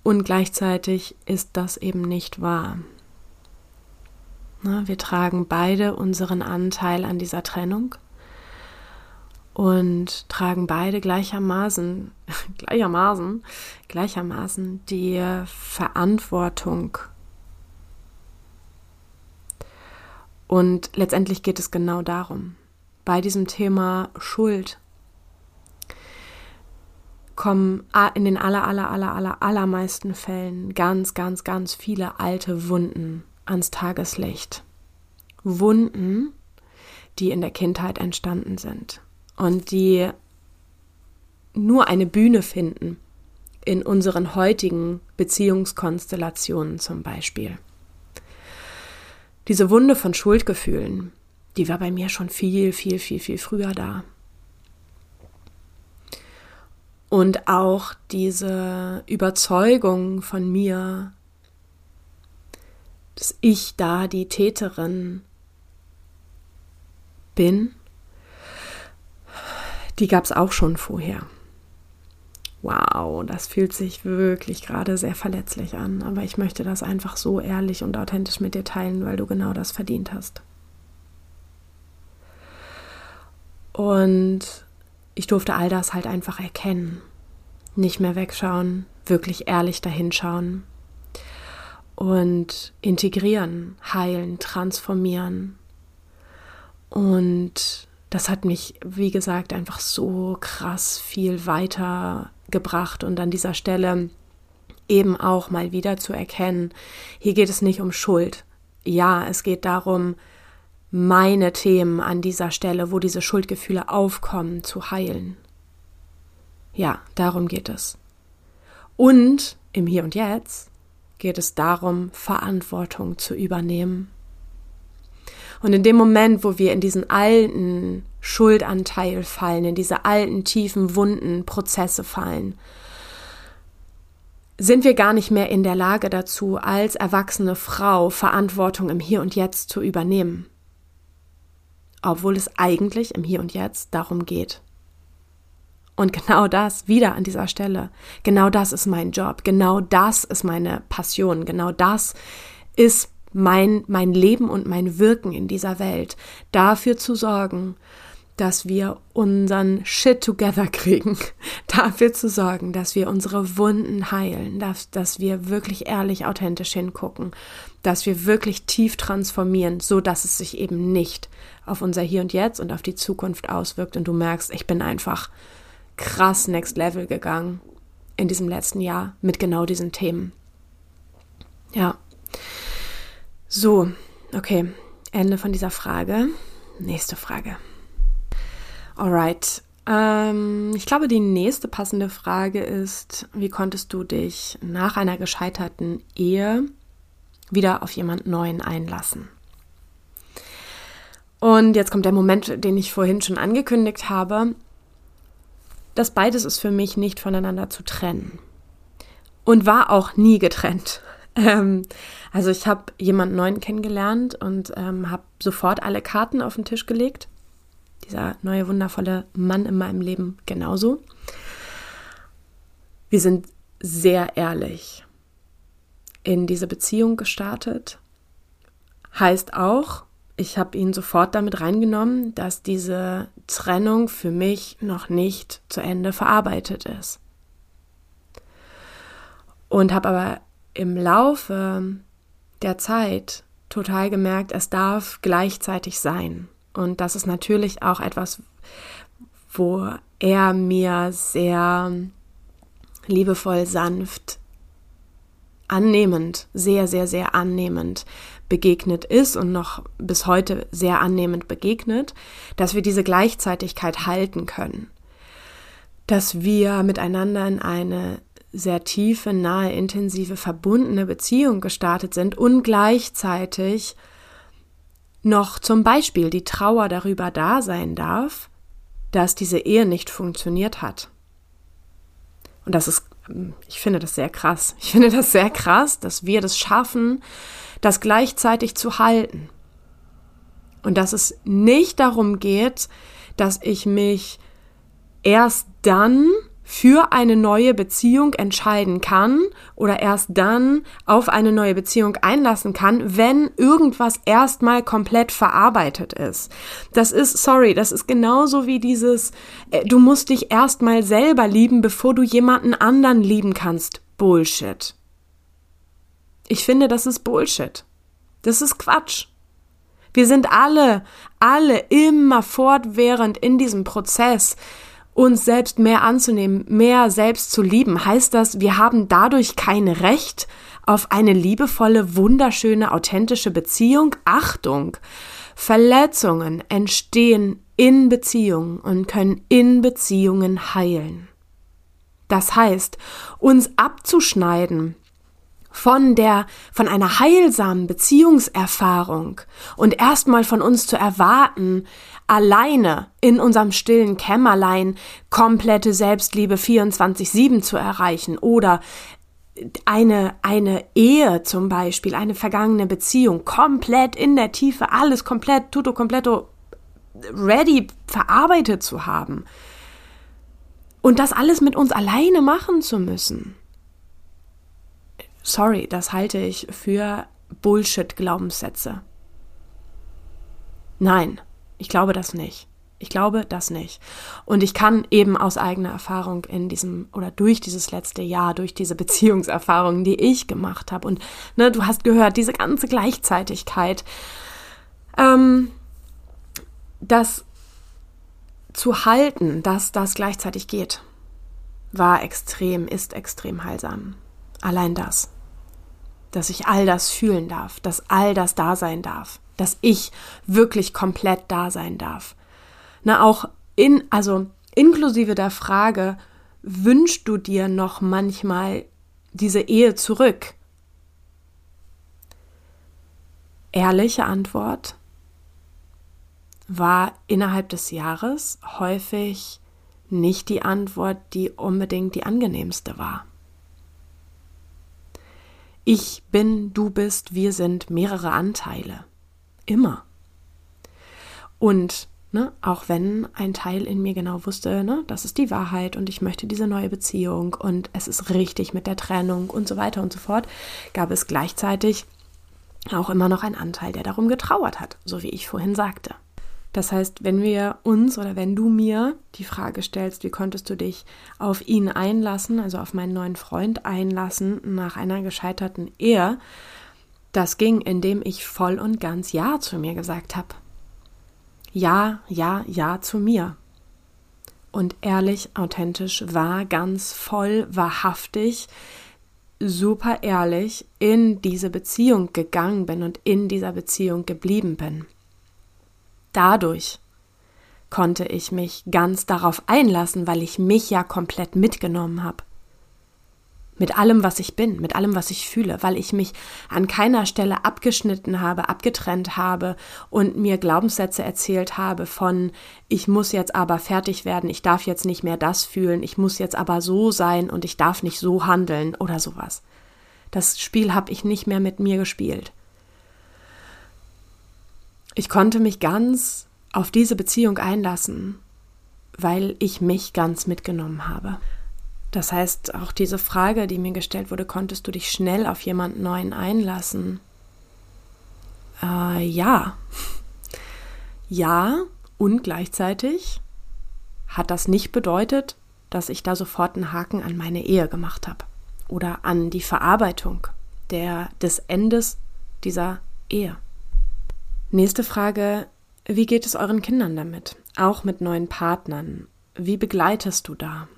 Und gleichzeitig ist das eben nicht wahr. Wir tragen beide unseren Anteil an dieser Trennung und tragen beide gleichermaßen, (laughs) gleichermaßen, gleichermaßen die Verantwortung. Und letztendlich geht es genau darum bei diesem Thema Schuld kommen in den aller, aller, aller, aller, allermeisten Fällen ganz, ganz, ganz viele alte Wunden ans Tageslicht. Wunden, die in der Kindheit entstanden sind und die nur eine Bühne finden in unseren heutigen Beziehungskonstellationen zum Beispiel. Diese Wunde von Schuldgefühlen, die war bei mir schon viel, viel, viel, viel früher da. Und auch diese Überzeugung von mir, dass ich da die Täterin bin, die gab es auch schon vorher. Wow, das fühlt sich wirklich gerade sehr verletzlich an, aber ich möchte das einfach so ehrlich und authentisch mit dir teilen, weil du genau das verdient hast. Und ich durfte all das halt einfach erkennen. Nicht mehr wegschauen, wirklich ehrlich dahinschauen und integrieren, heilen, transformieren. Und das hat mich, wie gesagt, einfach so krass viel weiter gebracht und an dieser Stelle eben auch mal wieder zu erkennen, hier geht es nicht um Schuld. Ja, es geht darum, meine Themen an dieser Stelle, wo diese Schuldgefühle aufkommen, zu heilen. Ja, darum geht es. Und im Hier und Jetzt geht es darum, Verantwortung zu übernehmen. Und in dem Moment, wo wir in diesen alten Schuldanteil fallen, in diese alten, tiefen, wunden Prozesse fallen, sind wir gar nicht mehr in der Lage dazu, als erwachsene Frau Verantwortung im Hier und Jetzt zu übernehmen obwohl es eigentlich im Hier und Jetzt darum geht. Und genau das wieder an dieser Stelle, genau das ist mein Job, genau das ist meine Passion, genau das ist mein, mein Leben und mein Wirken in dieser Welt, dafür zu sorgen, dass wir unseren Shit together (laughs) kriegen, dafür zu sorgen, dass wir unsere Wunden heilen, dass, dass wir wirklich ehrlich authentisch hingucken, dass wir wirklich tief transformieren, so dass es sich eben nicht auf unser Hier und Jetzt und auf die Zukunft auswirkt und du merkst, ich bin einfach krass next level gegangen in diesem letzten Jahr mit genau diesen Themen. Ja. So, okay, Ende von dieser Frage. Nächste Frage. Alright. Ähm, ich glaube, die nächste passende Frage ist, wie konntest du dich nach einer gescheiterten Ehe wieder auf jemand Neuen einlassen? Und jetzt kommt der Moment, den ich vorhin schon angekündigt habe. Das beides ist für mich nicht voneinander zu trennen. Und war auch nie getrennt. (laughs) Ähm, also ich habe jemanden neuen kennengelernt und ähm, habe sofort alle Karten auf den Tisch gelegt dieser neue wundervolle Mann in meinem Leben genauso. Wir sind sehr ehrlich in diese Beziehung gestartet. Heißt auch, ich habe ihn sofort damit reingenommen, dass diese Trennung für mich noch nicht zu Ende verarbeitet ist. Und habe aber im Laufe der Zeit total gemerkt, es darf gleichzeitig sein. Und das ist natürlich auch etwas, wo er mir sehr liebevoll, sanft, annehmend, sehr, sehr, sehr annehmend begegnet ist und noch bis heute sehr annehmend begegnet, dass wir diese Gleichzeitigkeit halten können. Dass wir miteinander in eine sehr tiefe, nahe, intensive, verbundene Beziehung gestartet sind und gleichzeitig noch zum Beispiel die Trauer darüber da sein darf, dass diese Ehe nicht funktioniert hat. Und das ist, ich finde das sehr krass. Ich finde das sehr krass, dass wir das schaffen, das gleichzeitig zu halten. Und dass es nicht darum geht, dass ich mich erst dann für eine neue Beziehung entscheiden kann oder erst dann auf eine neue Beziehung einlassen kann, wenn irgendwas erstmal komplett verarbeitet ist. Das ist, sorry, das ist genauso wie dieses, äh, du musst dich erstmal selber lieben, bevor du jemanden anderen lieben kannst. Bullshit. Ich finde, das ist Bullshit. Das ist Quatsch. Wir sind alle, alle immer fortwährend in diesem Prozess, uns selbst mehr anzunehmen, mehr selbst zu lieben, heißt das, wir haben dadurch kein Recht auf eine liebevolle, wunderschöne, authentische Beziehung? Achtung! Verletzungen entstehen in Beziehungen und können in Beziehungen heilen. Das heißt, uns abzuschneiden von der, von einer heilsamen Beziehungserfahrung und erstmal von uns zu erwarten, alleine in unserem stillen Kämmerlein komplette Selbstliebe 24-7 zu erreichen oder eine, eine Ehe zum Beispiel, eine vergangene Beziehung, komplett in der Tiefe, alles komplett, tutto completo ready verarbeitet zu haben. Und das alles mit uns alleine machen zu müssen. Sorry, das halte ich für Bullshit-Glaubenssätze. Nein, ich glaube das nicht. Ich glaube das nicht. Und ich kann eben aus eigener Erfahrung in diesem oder durch dieses letzte Jahr, durch diese (laughs) Beziehungserfahrungen, die ich gemacht habe, und ne, du hast gehört, diese ganze Gleichzeitigkeit, ähm, das zu halten, dass das gleichzeitig geht, war extrem, ist extrem heilsam. Allein das. Dass ich all das fühlen darf, dass all das da sein darf, dass ich wirklich komplett da sein darf. Na, auch in, also inklusive der Frage, wünschst du dir noch manchmal diese Ehe zurück? Ehrliche Antwort war innerhalb des Jahres häufig nicht die Antwort, die unbedingt die angenehmste war. Ich bin, du bist, wir sind mehrere Anteile. Immer. Und ne, auch wenn ein Teil in mir genau wusste, ne, das ist die Wahrheit und ich möchte diese neue Beziehung und es ist richtig mit der Trennung und so weiter und so fort, gab es gleichzeitig auch immer noch einen Anteil, der darum getrauert hat, so wie ich vorhin sagte. Das heißt, wenn wir uns oder wenn du mir die Frage stellst, wie konntest du dich auf ihn einlassen, also auf meinen neuen Freund einlassen nach einer gescheiterten Ehe, das ging, indem ich voll und ganz Ja zu mir gesagt habe. Ja, ja, ja zu mir. Und ehrlich, authentisch, war ganz voll, wahrhaftig, super ehrlich in diese Beziehung gegangen bin und in dieser Beziehung geblieben bin. Dadurch konnte ich mich ganz darauf einlassen, weil ich mich ja komplett mitgenommen habe. Mit allem, was ich bin, mit allem, was ich fühle, weil ich mich an keiner Stelle abgeschnitten habe, abgetrennt habe und mir Glaubenssätze erzählt habe von, ich muss jetzt aber fertig werden, ich darf jetzt nicht mehr das fühlen, ich muss jetzt aber so sein und ich darf nicht so handeln oder sowas. Das Spiel habe ich nicht mehr mit mir gespielt. Ich konnte mich ganz auf diese Beziehung einlassen, weil ich mich ganz mitgenommen habe. Das heißt, auch diese Frage, die mir gestellt wurde, konntest du dich schnell auf jemanden neuen einlassen? Äh, ja. (laughs) Ja, und gleichzeitig hat das nicht bedeutet, dass ich da sofort einen Haken an meine Ehe gemacht habe oder an die Verarbeitung der, des Endes dieser Ehe. Nächste Frage. Wie geht es euren Kindern damit? Auch mit neuen Partnern. Wie begleitest du da?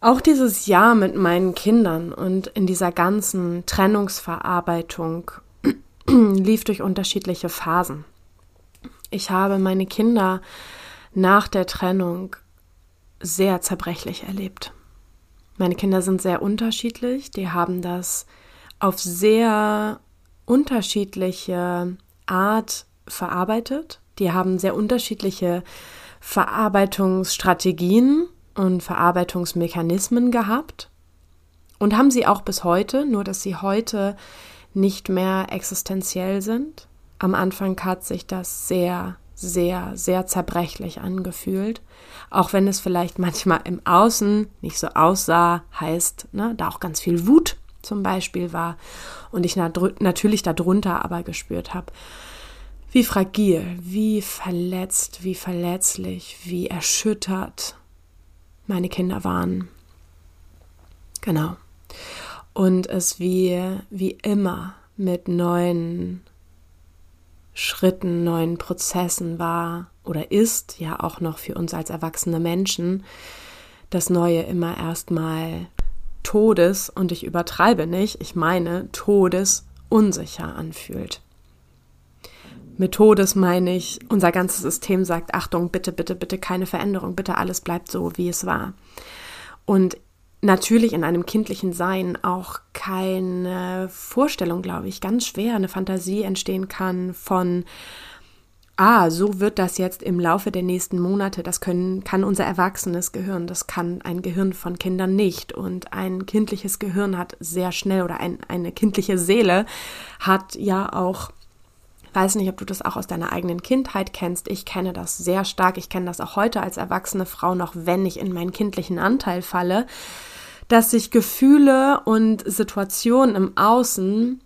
Auch dieses Jahr mit meinen Kindern und in dieser ganzen Trennungsverarbeitung (clears throat) lief durch unterschiedliche Phasen. Ich habe meine Kinder nach der Trennung sehr zerbrechlich erlebt. Meine Kinder sind sehr unterschiedlich, die haben das auf sehr unterschiedliche Art verarbeitet. Die haben sehr unterschiedliche Verarbeitungsstrategien und Verarbeitungsmechanismen gehabt und haben sie auch bis heute, nur dass sie heute nicht mehr existenziell sind. Am Anfang hat sich das sehr, sehr, sehr zerbrechlich angefühlt, auch wenn es vielleicht manchmal im Außen nicht so aussah, heißt, ne, da auch ganz viel Wut zum Beispiel war und ich natürlich darunter aber gespürt habe, wie fragil, wie verletzt, wie verletzlich, wie erschüttert meine Kinder waren. Genau. Und es wie, wie immer mit neuen Schritten, neuen Prozessen war oder ist ja auch noch für uns als erwachsene Menschen das Neue immer erstmal Todes, und ich übertreibe nicht, ich meine todesunsicher anfühlt. Mit Todes meine ich, unser ganzes System sagt, Achtung, bitte, bitte, bitte keine Veränderung, bitte alles bleibt so, wie es war. Und natürlich in einem kindlichen Sein auch keine Vorstellung, glaube ich, ganz schwer eine Fantasie entstehen kann von ah, so wird das jetzt im Laufe der nächsten Monate, das können, kann unser erwachsenes Gehirn, das kann ein Gehirn von Kindern nicht. Und ein kindliches Gehirn hat sehr schnell oder ein, eine kindliche Seele hat ja auch weiß nicht, ob du das auch aus deiner eigenen Kindheit kennst. Ich kenne das sehr stark. Ich kenne das auch heute als erwachsene Frau noch, wenn ich in meinen kindlichen Anteil falle, dass sich Gefühle und Situationen im Außen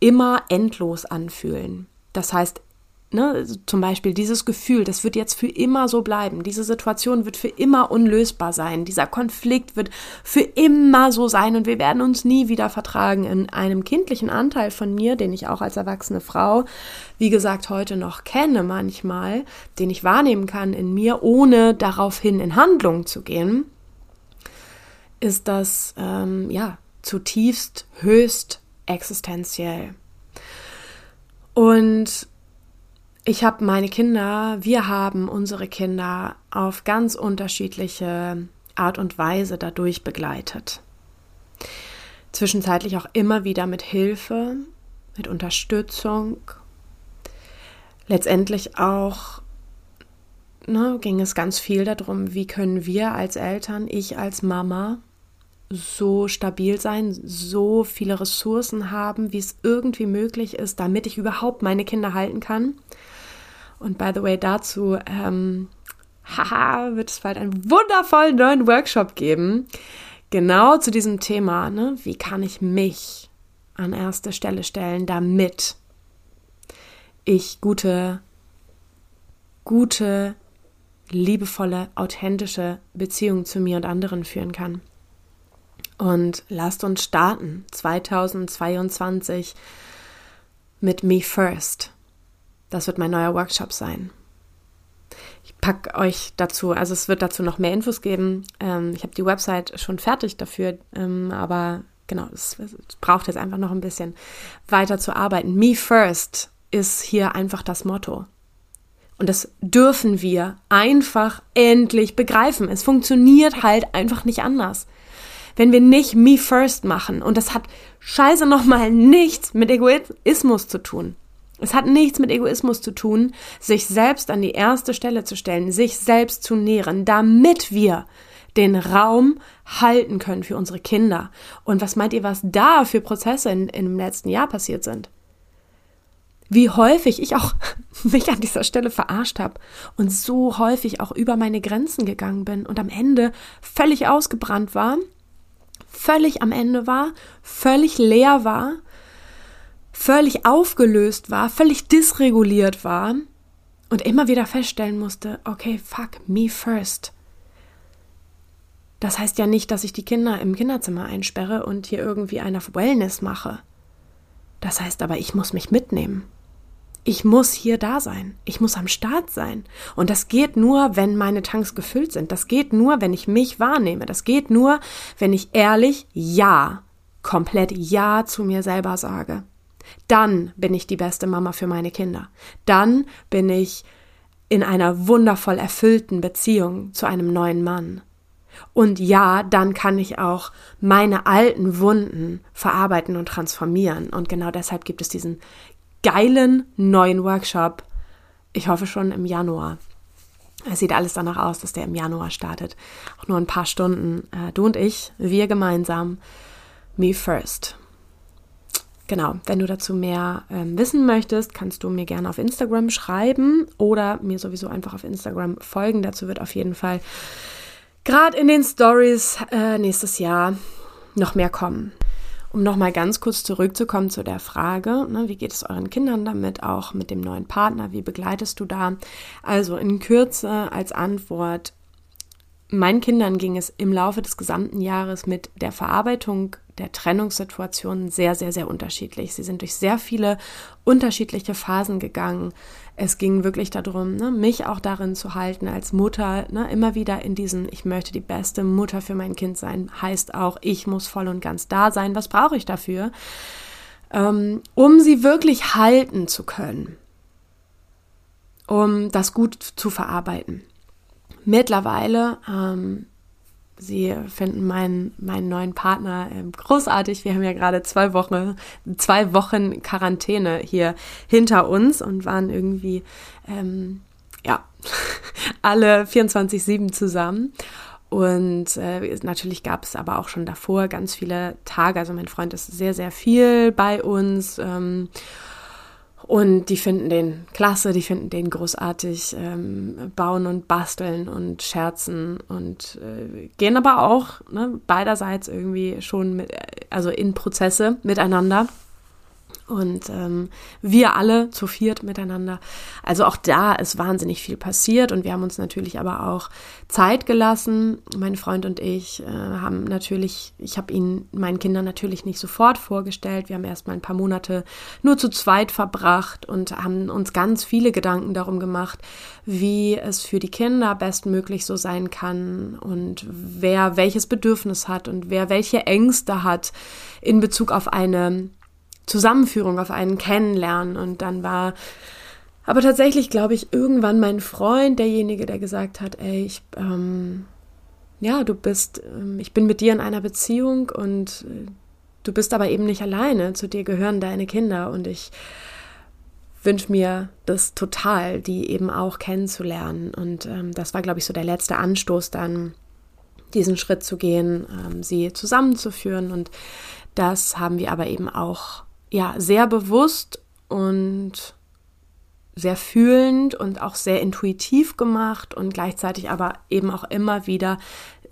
immer endlos anfühlen. Das heißt, Ne, zum Beispiel dieses Gefühl, das wird jetzt für immer so bleiben. Diese Situation wird für immer unlösbar sein. Dieser Konflikt wird für immer so sein und wir werden uns nie wieder vertragen. In einem kindlichen Anteil von mir, den ich auch als erwachsene Frau, wie gesagt, heute noch kenne manchmal, den ich wahrnehmen kann in mir, ohne daraufhin in Handlung zu gehen, ist das ähm, ja zutiefst höchst existenziell. Und ich habe meine Kinder, wir haben unsere Kinder auf ganz unterschiedliche Art und Weise dadurch begleitet. Zwischenzeitlich auch immer wieder mit Hilfe, mit Unterstützung. Letztendlich auch ne, ging es ganz viel darum, wie können wir als Eltern, ich als Mama, so stabil sein, so viele Ressourcen haben, wie es irgendwie möglich ist, damit ich überhaupt meine Kinder halten kann und by the way, dazu ähm, (laughs) haha, wird es bald einen wundervollen neuen Workshop geben. Genau zu diesem Thema, ne? wie kann ich mich an erste Stelle stellen, damit ich gute, gute, liebevolle, authentische Beziehungen zu mir und anderen führen kann. Und lasst uns starten 2022 mit Me First. Das wird mein neuer Workshop sein. Ich packe euch dazu, also es wird dazu noch mehr Infos geben. Ähm, ich habe die Website schon fertig dafür, ähm, aber genau, es, es, braucht jetzt einfach noch ein bisschen weiter zu arbeiten. Me first ist hier einfach das Motto. Und das dürfen wir einfach endlich begreifen. Es funktioniert halt einfach nicht anders. Wenn wir nicht me first machen, und das hat scheiße nochmal nichts mit Egoismus zu tun. Es hat nichts mit Egoismus zu tun, sich selbst an die erste Stelle zu stellen, sich selbst zu nähren, damit wir den Raum halten können für unsere Kinder. Und was meint ihr, was da für Prozesse in, in dem letzten Jahr passiert sind? Wie häufig ich auch (laughs) mich an dieser Stelle verarscht habe und so häufig auch über meine Grenzen gegangen bin und am Ende völlig ausgebrannt war, völlig am Ende war, völlig leer war völlig aufgelöst war, völlig dysreguliert war und immer wieder feststellen musste, okay, fuck, me first. Das heißt ja nicht, dass ich die Kinder im Kinderzimmer einsperre und hier irgendwie eine Wellness mache. Das heißt aber, ich muss mich mitnehmen. Ich muss hier da sein. Ich muss am Start sein. Und das geht nur, wenn meine Tanks gefüllt sind. Das geht nur, wenn ich mich wahrnehme. Das geht nur, wenn ich ehrlich Ja, komplett Ja zu mir selber sage. Dann bin ich die beste Mama für meine Kinder. Dann bin ich in einer wundervoll erfüllten Beziehung zu einem neuen Mann. Und ja, dann kann ich auch meine alten Wunden verarbeiten und transformieren. Und genau deshalb gibt es diesen geilen neuen Workshop. Ich hoffe schon im Januar. Es sieht alles danach aus, dass der im Januar startet. Auch nur ein paar Stunden. Äh, du und ich, wir gemeinsam. Me first. Genau, wenn du dazu mehr ähm, wissen möchtest, kannst du mir gerne auf Instagram schreiben oder mir sowieso einfach auf Instagram folgen. Dazu wird auf jeden Fall gerade in den Stories äh, nächstes Jahr noch mehr kommen. Um nochmal ganz kurz zurückzukommen zu der Frage, ne, wie geht es euren Kindern damit, auch mit dem neuen Partner, wie begleitest du da? Also in Kürze als Antwort, meinen Kindern ging es im Laufe des gesamten Jahres mit der Verarbeitung der Trennungssituationen sehr, sehr, sehr unterschiedlich. Sie sind durch sehr viele unterschiedliche Phasen gegangen. Es ging wirklich darum, ne, mich auch darin zu halten als Mutter, ne, immer wieder in diesen, ich möchte die beste Mutter für mein Kind sein, heißt auch, ich muss voll und ganz da sein. Was brauche ich dafür? Ähm, um sie wirklich halten zu können, um das gut zu verarbeiten. Mittlerweile, ähm, sie finden meinen, meinen neuen Partner ähm, großartig. Wir haben ja gerade zwei Wochen, zwei Wochen Quarantäne hier hinter uns und waren irgendwie, ähm, ja, (laughs) alle 24-7 zusammen. Und äh, natürlich gab es aber auch schon davor ganz viele Tage. Also mein Freund ist sehr, sehr viel bei uns. Ähm, und die finden den klasse, die finden den großartig, ähm, bauen und basteln und scherzen und äh, gehen aber auch ne, beiderseits irgendwie schon mit, also in Prozesse miteinander und ähm, wir alle zu viert miteinander. Also auch da ist wahnsinnig viel passiert und wir haben uns natürlich aber auch Zeit gelassen. Mein Freund und ich äh, haben natürlich, ich habe ihn meinen Kindern natürlich nicht sofort vorgestellt. Wir haben erst mal ein paar Monate nur zu zweit verbracht und haben uns ganz viele Gedanken darum gemacht, wie es für die Kinder bestmöglich so sein kann und wer welches Bedürfnis hat und wer welche Ängste hat in Bezug auf eine Zusammenführung, auf einen Kennenlernen. Und dann war aber tatsächlich, glaube ich, irgendwann mein Freund derjenige, der gesagt hat, ey, ich, ähm, ja, du bist, ähm, ich bin mit dir in einer Beziehung und äh, du bist aber eben nicht alleine. Zu dir gehören deine Kinder und ich wünsche mir das total, die eben auch kennenzulernen. Und ähm, das war, glaube ich, so der letzte Anstoß dann, diesen Schritt zu gehen, ähm, sie zusammenzuführen. Und das haben wir aber eben auch ja sehr bewusst und sehr fühlend und auch sehr intuitiv gemacht und gleichzeitig aber eben auch immer wieder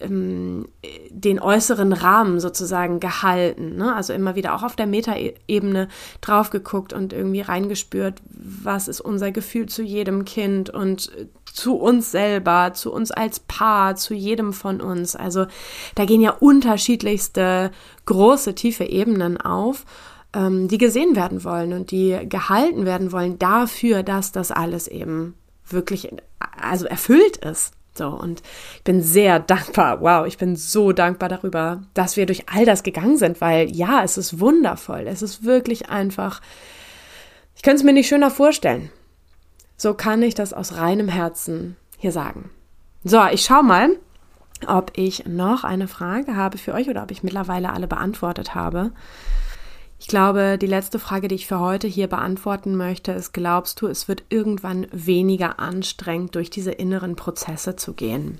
ähm, den äußeren Rahmen sozusagen gehalten. Ne? Also immer wieder auch auf der Metaebene drauf geguckt und irgendwie reingespürt, was ist unser Gefühl zu jedem Kind und zu uns selber, zu uns als Paar, zu jedem von uns. Also da gehen ja unterschiedlichste große, tiefe Ebenen auf ähm, die gesehen werden wollen und die gehalten werden wollen dafür, dass das alles eben wirklich also erfüllt ist. So, und ich bin sehr dankbar, wow, ich bin so dankbar darüber, dass wir durch all das gegangen sind, weil ja, es ist wundervoll. Es ist wirklich einfach, ich könnte es mir nicht schöner vorstellen. So kann ich das aus reinem Herzen hier sagen. So, ich schau mal, ob ich noch eine Frage habe für euch oder ob ich mittlerweile alle beantwortet habe. Ich glaube, die letzte Frage, die ich für heute hier beantworten möchte, ist, glaubst du, es wird irgendwann weniger anstrengend, durch diese inneren Prozesse zu gehen?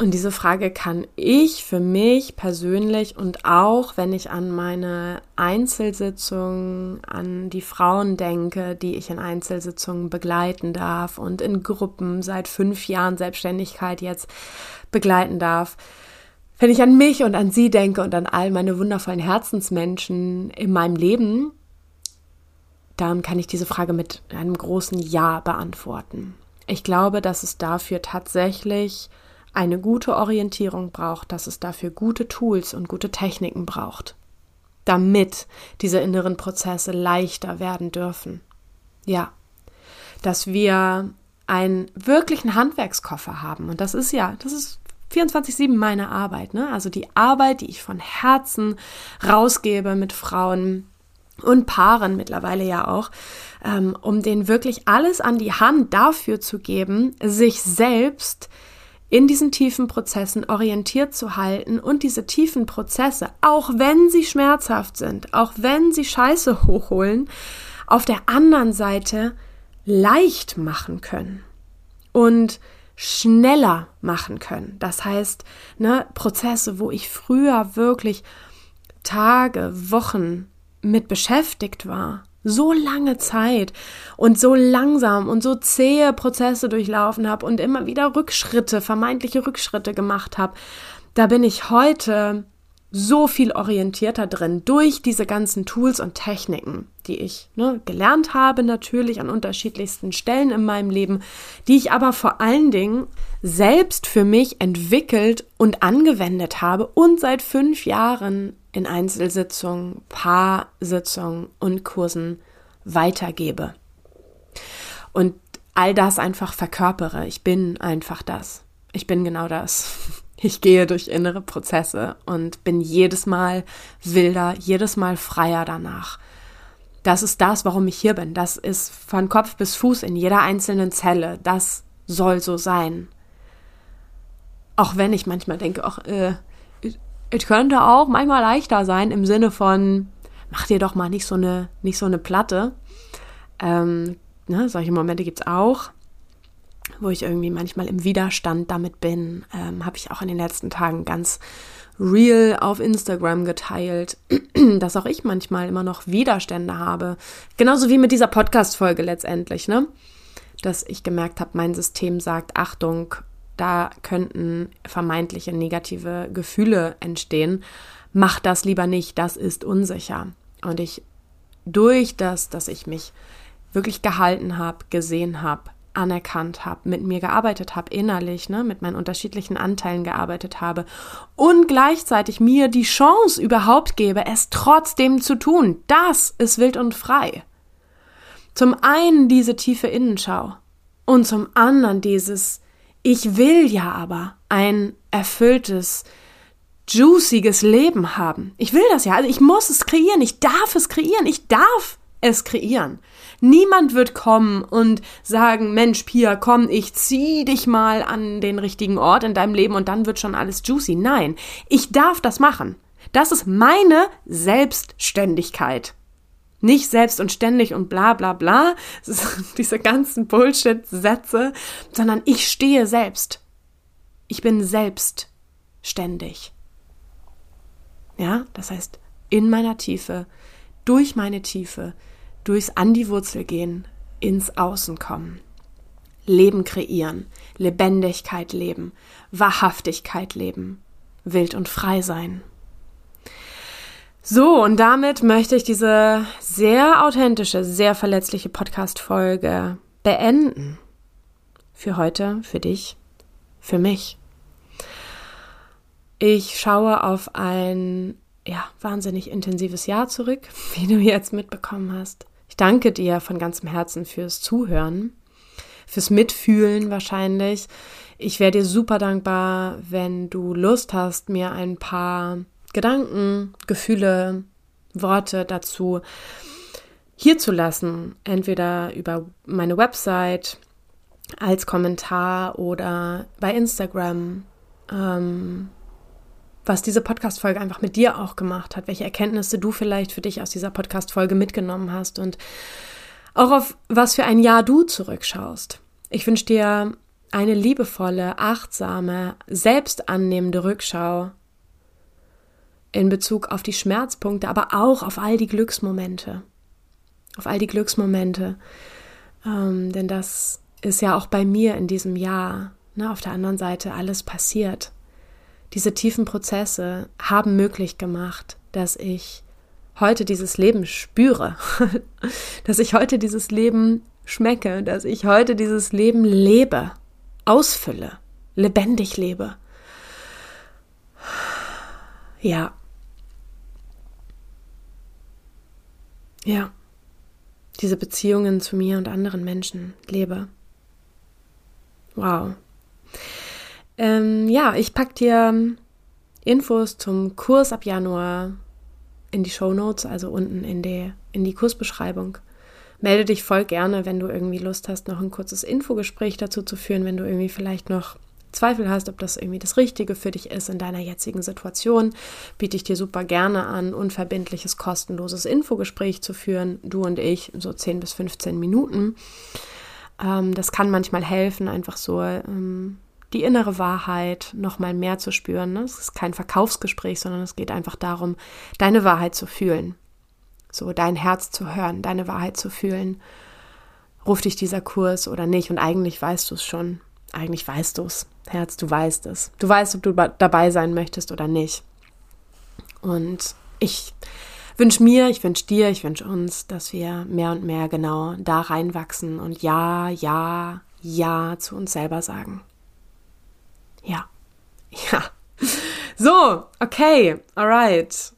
Und diese Frage kann ich für mich persönlich und auch, wenn ich an meine Einzelsitzungen, an die Frauen denke, die ich in Einzelsitzungen begleiten darf und in Gruppen seit fünf Jahren Selbstständigkeit jetzt begleiten darf, wenn ich an mich und an sie denke und an all meine wundervollen Herzensmenschen in meinem Leben, dann kann ich diese Frage mit einem großen Ja beantworten. Ich glaube, dass es dafür tatsächlich eine gute Orientierung braucht, dass es dafür gute Tools und gute Techniken braucht, damit diese inneren Prozesse leichter werden dürfen. Ja, dass wir einen wirklichen Handwerkskoffer haben. Und das ist ja, das ist 24-7 meine Arbeit, ne? Also die Arbeit, die ich von Herzen rausgebe mit Frauen und Paaren mittlerweile ja auch, ähm, um denen wirklich alles an die Hand dafür zu geben, sich selbst in diesen tiefen Prozessen orientiert zu halten und diese tiefen Prozesse, auch wenn sie schmerzhaft sind, auch wenn sie Scheiße (laughs) hochholen, auf der anderen Seite leicht machen können. Und schneller machen können. Das heißt, ne, Prozesse, wo ich früher wirklich Tage, Wochen mit beschäftigt war, so lange Zeit und so langsam und so zähe Prozesse durchlaufen habe und immer wieder Rückschritte, vermeintliche Rückschritte gemacht habe, da bin ich heute so viel orientierter drin durch diese ganzen Tools und Techniken, die ich ne, gelernt habe, natürlich an unterschiedlichsten Stellen in meinem Leben, die ich aber vor allen Dingen selbst für mich entwickelt und angewendet habe und seit fünf Jahren in Einzelsitzungen, Paarsitzungen und Kursen weitergebe. Und all das einfach verkörpere. Ich bin einfach das. Ich bin genau das. (laughs) Ich gehe durch innere Prozesse und bin jedes Mal wilder, jedes Mal freier danach. Das ist das, warum ich hier bin. Das ist von Kopf bis Fuß in jeder einzelnen Zelle. Das soll so sein. Auch wenn ich manchmal denke, ach, äh, es könnte auch manchmal leichter sein im Sinne von, mach dir doch mal nicht so eine, nicht so eine Platte. Ähm, ne, solche Momente gibt's auch wo ich irgendwie manchmal im Widerstand damit bin, ähm, habe ich auch in den letzten Tagen ganz real auf Instagram geteilt, (clears throat) dass auch ich manchmal immer noch Widerstände habe. Genauso wie mit dieser Podcast-Folge letztendlich, ne? Dass ich gemerkt habe, mein System sagt, Achtung, da könnten vermeintliche negative Gefühle entstehen. Mach das lieber nicht, das ist unsicher. Und ich durch das, dass ich mich wirklich gehalten habe, gesehen habe, anerkannt habe, mit mir gearbeitet habe, innerlich, ne, mit meinen unterschiedlichen Anteilen gearbeitet habe und gleichzeitig mir die Chance überhaupt gebe, es trotzdem zu tun. Das ist wild und frei. Zum einen diese tiefe Innenschau und zum anderen dieses Ich will ja aber ein erfülltes, juiciges Leben haben. Ich will das ja, also ich muss es kreieren, ich darf es kreieren, ich darf es kreieren. Niemand wird kommen und sagen, Mensch, Pia, komm, ich zieh dich mal an den richtigen Ort in deinem Leben und dann wird schon alles juicy. Nein, ich darf das machen. Das ist meine Selbstständigkeit. Nicht selbst und ständig und bla bla bla, (laughs) diese ganzen Bullshit-Sätze, sondern ich stehe selbst. Ich bin selbstständig. Ja, das heißt, in meiner Tiefe, durch meine Tiefe, durchs An die Wurzel gehen, ins Außen kommen. Leben kreieren, Lebendigkeit leben, Wahrhaftigkeit leben, wild und frei sein. So, und damit möchte ich diese sehr authentische, sehr verletzliche Podcast-Folge beenden. Für heute, für dich, für mich. Ich schaue auf ein ja, wahnsinnig intensives Jahr zurück, (laughs) wie du jetzt mitbekommen hast danke dir von ganzem Herzen fürs Zuhören, fürs Mitfühlen wahrscheinlich. Ich wäre dir super dankbar, wenn du Lust hast, mir ein paar Gedanken, Gefühle, Worte dazu hier zu lassen. Entweder über meine Website als Kommentar oder bei Instagram. Ähm, was diese Podcast-Folge einfach mit dir auch gemacht hat, welche Erkenntnisse du vielleicht für dich aus dieser Podcast-Folge mitgenommen hast und auch auf was für ein Jahr du zurückschaust. Ich wünsche dir eine liebevolle, achtsame, selbstannehmende Rückschau in Bezug auf die Schmerzpunkte, aber auch auf all die Glücksmomente. Auf all die Glücksmomente. Ähm, denn das ist ja auch bei mir in diesem Jahr ne, auf der anderen Seite alles passiert diese tiefen Prozesse haben möglich gemacht, dass ich heute dieses Leben spüre, (laughs) dass ich heute dieses Leben schmecke, dass ich heute dieses Leben lebe, ausfülle, lebendig lebe. Ja. Ja. Diese Beziehungen zu mir und anderen Menschen lebe. Wow. Ähm, ja, ich packe dir Infos zum Kurs ab Januar in die Show Notes, also unten in die, in die Kursbeschreibung. Melde dich voll gerne, wenn du irgendwie Lust hast, noch ein kurzes Infogespräch dazu zu führen, wenn du irgendwie vielleicht noch Zweifel hast, ob das irgendwie das Richtige für dich ist in deiner jetzigen Situation, biete ich dir super gerne an, unverbindliches, kostenloses Infogespräch zu führen, du und ich, so 10 bis 15 Minuten. Ähm, das kann manchmal helfen, einfach so ähm, die innere Wahrheit noch mal mehr zu spüren. Ne? Es ist kein Verkaufsgespräch, sondern es geht einfach darum, deine Wahrheit zu fühlen. So dein Herz zu hören, deine Wahrheit zu fühlen. Ruft dich dieser Kurs oder nicht? Und eigentlich weißt du es schon. Eigentlich weißt du es. Herz, du weißt es. Du weißt, ob du dabei sein möchtest oder nicht. Und ich wünsche mir, ich wünsche dir, ich wünsche uns, dass wir mehr und mehr genau da reinwachsen und ja, ja, ja zu uns selber sagen. Ja, ja. So, okay, alright.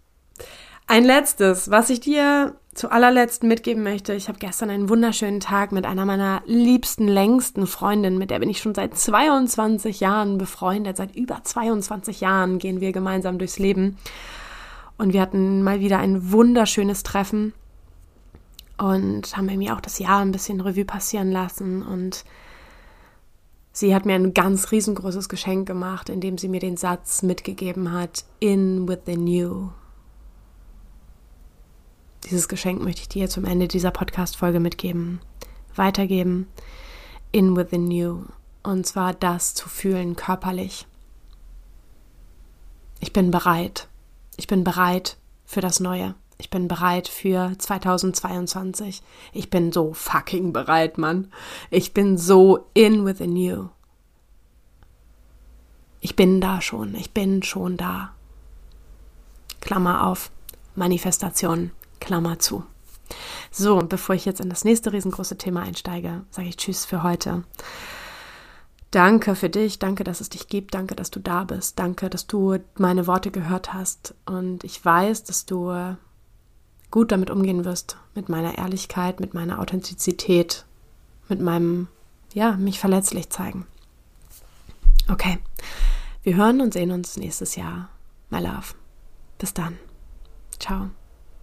Ein letztes, was ich dir zu allerletzt mitgeben möchte. Ich habe gestern einen wunderschönen Tag mit einer meiner liebsten, längsten Freundinnen, mit der bin ich schon seit 22 Jahren befreundet. Seit über 22 Jahren gehen wir gemeinsam durchs Leben. Und wir hatten mal wieder ein wunderschönes Treffen und haben mir auch das Jahr ein bisschen Revue passieren lassen. Und sie hat mir ein ganz riesengroßes Geschenk gemacht, indem sie mir den Satz mitgegeben hat, In with the new. Dieses Geschenk möchte ich dir zum Ende dieser Podcast-Folge mitgeben, weitergeben. In with the new. Und zwar das zu fühlen körperlich. Ich bin bereit. Ich bin bereit für das Neue. Ich bin bereit für 2022. Ich bin so fucking bereit, Mann. Ich bin so in with the new. Ich bin da schon. Ich bin schon da. Klammer auf. Manifestation. Klammer zu. So, bevor ich jetzt in das nächste riesengroße Thema einsteige, sage ich Tschüss für heute. Danke für dich, danke, dass es dich gibt, danke, dass du da bist, danke, dass du meine Worte gehört hast und ich weiß, dass du gut damit umgehen wirst, mit meiner Ehrlichkeit, mit meiner Authentizität, mit meinem, ja, mich verletzlich zeigen. Okay, wir hören und sehen uns nächstes Jahr. My love. Bis dann. Ciao.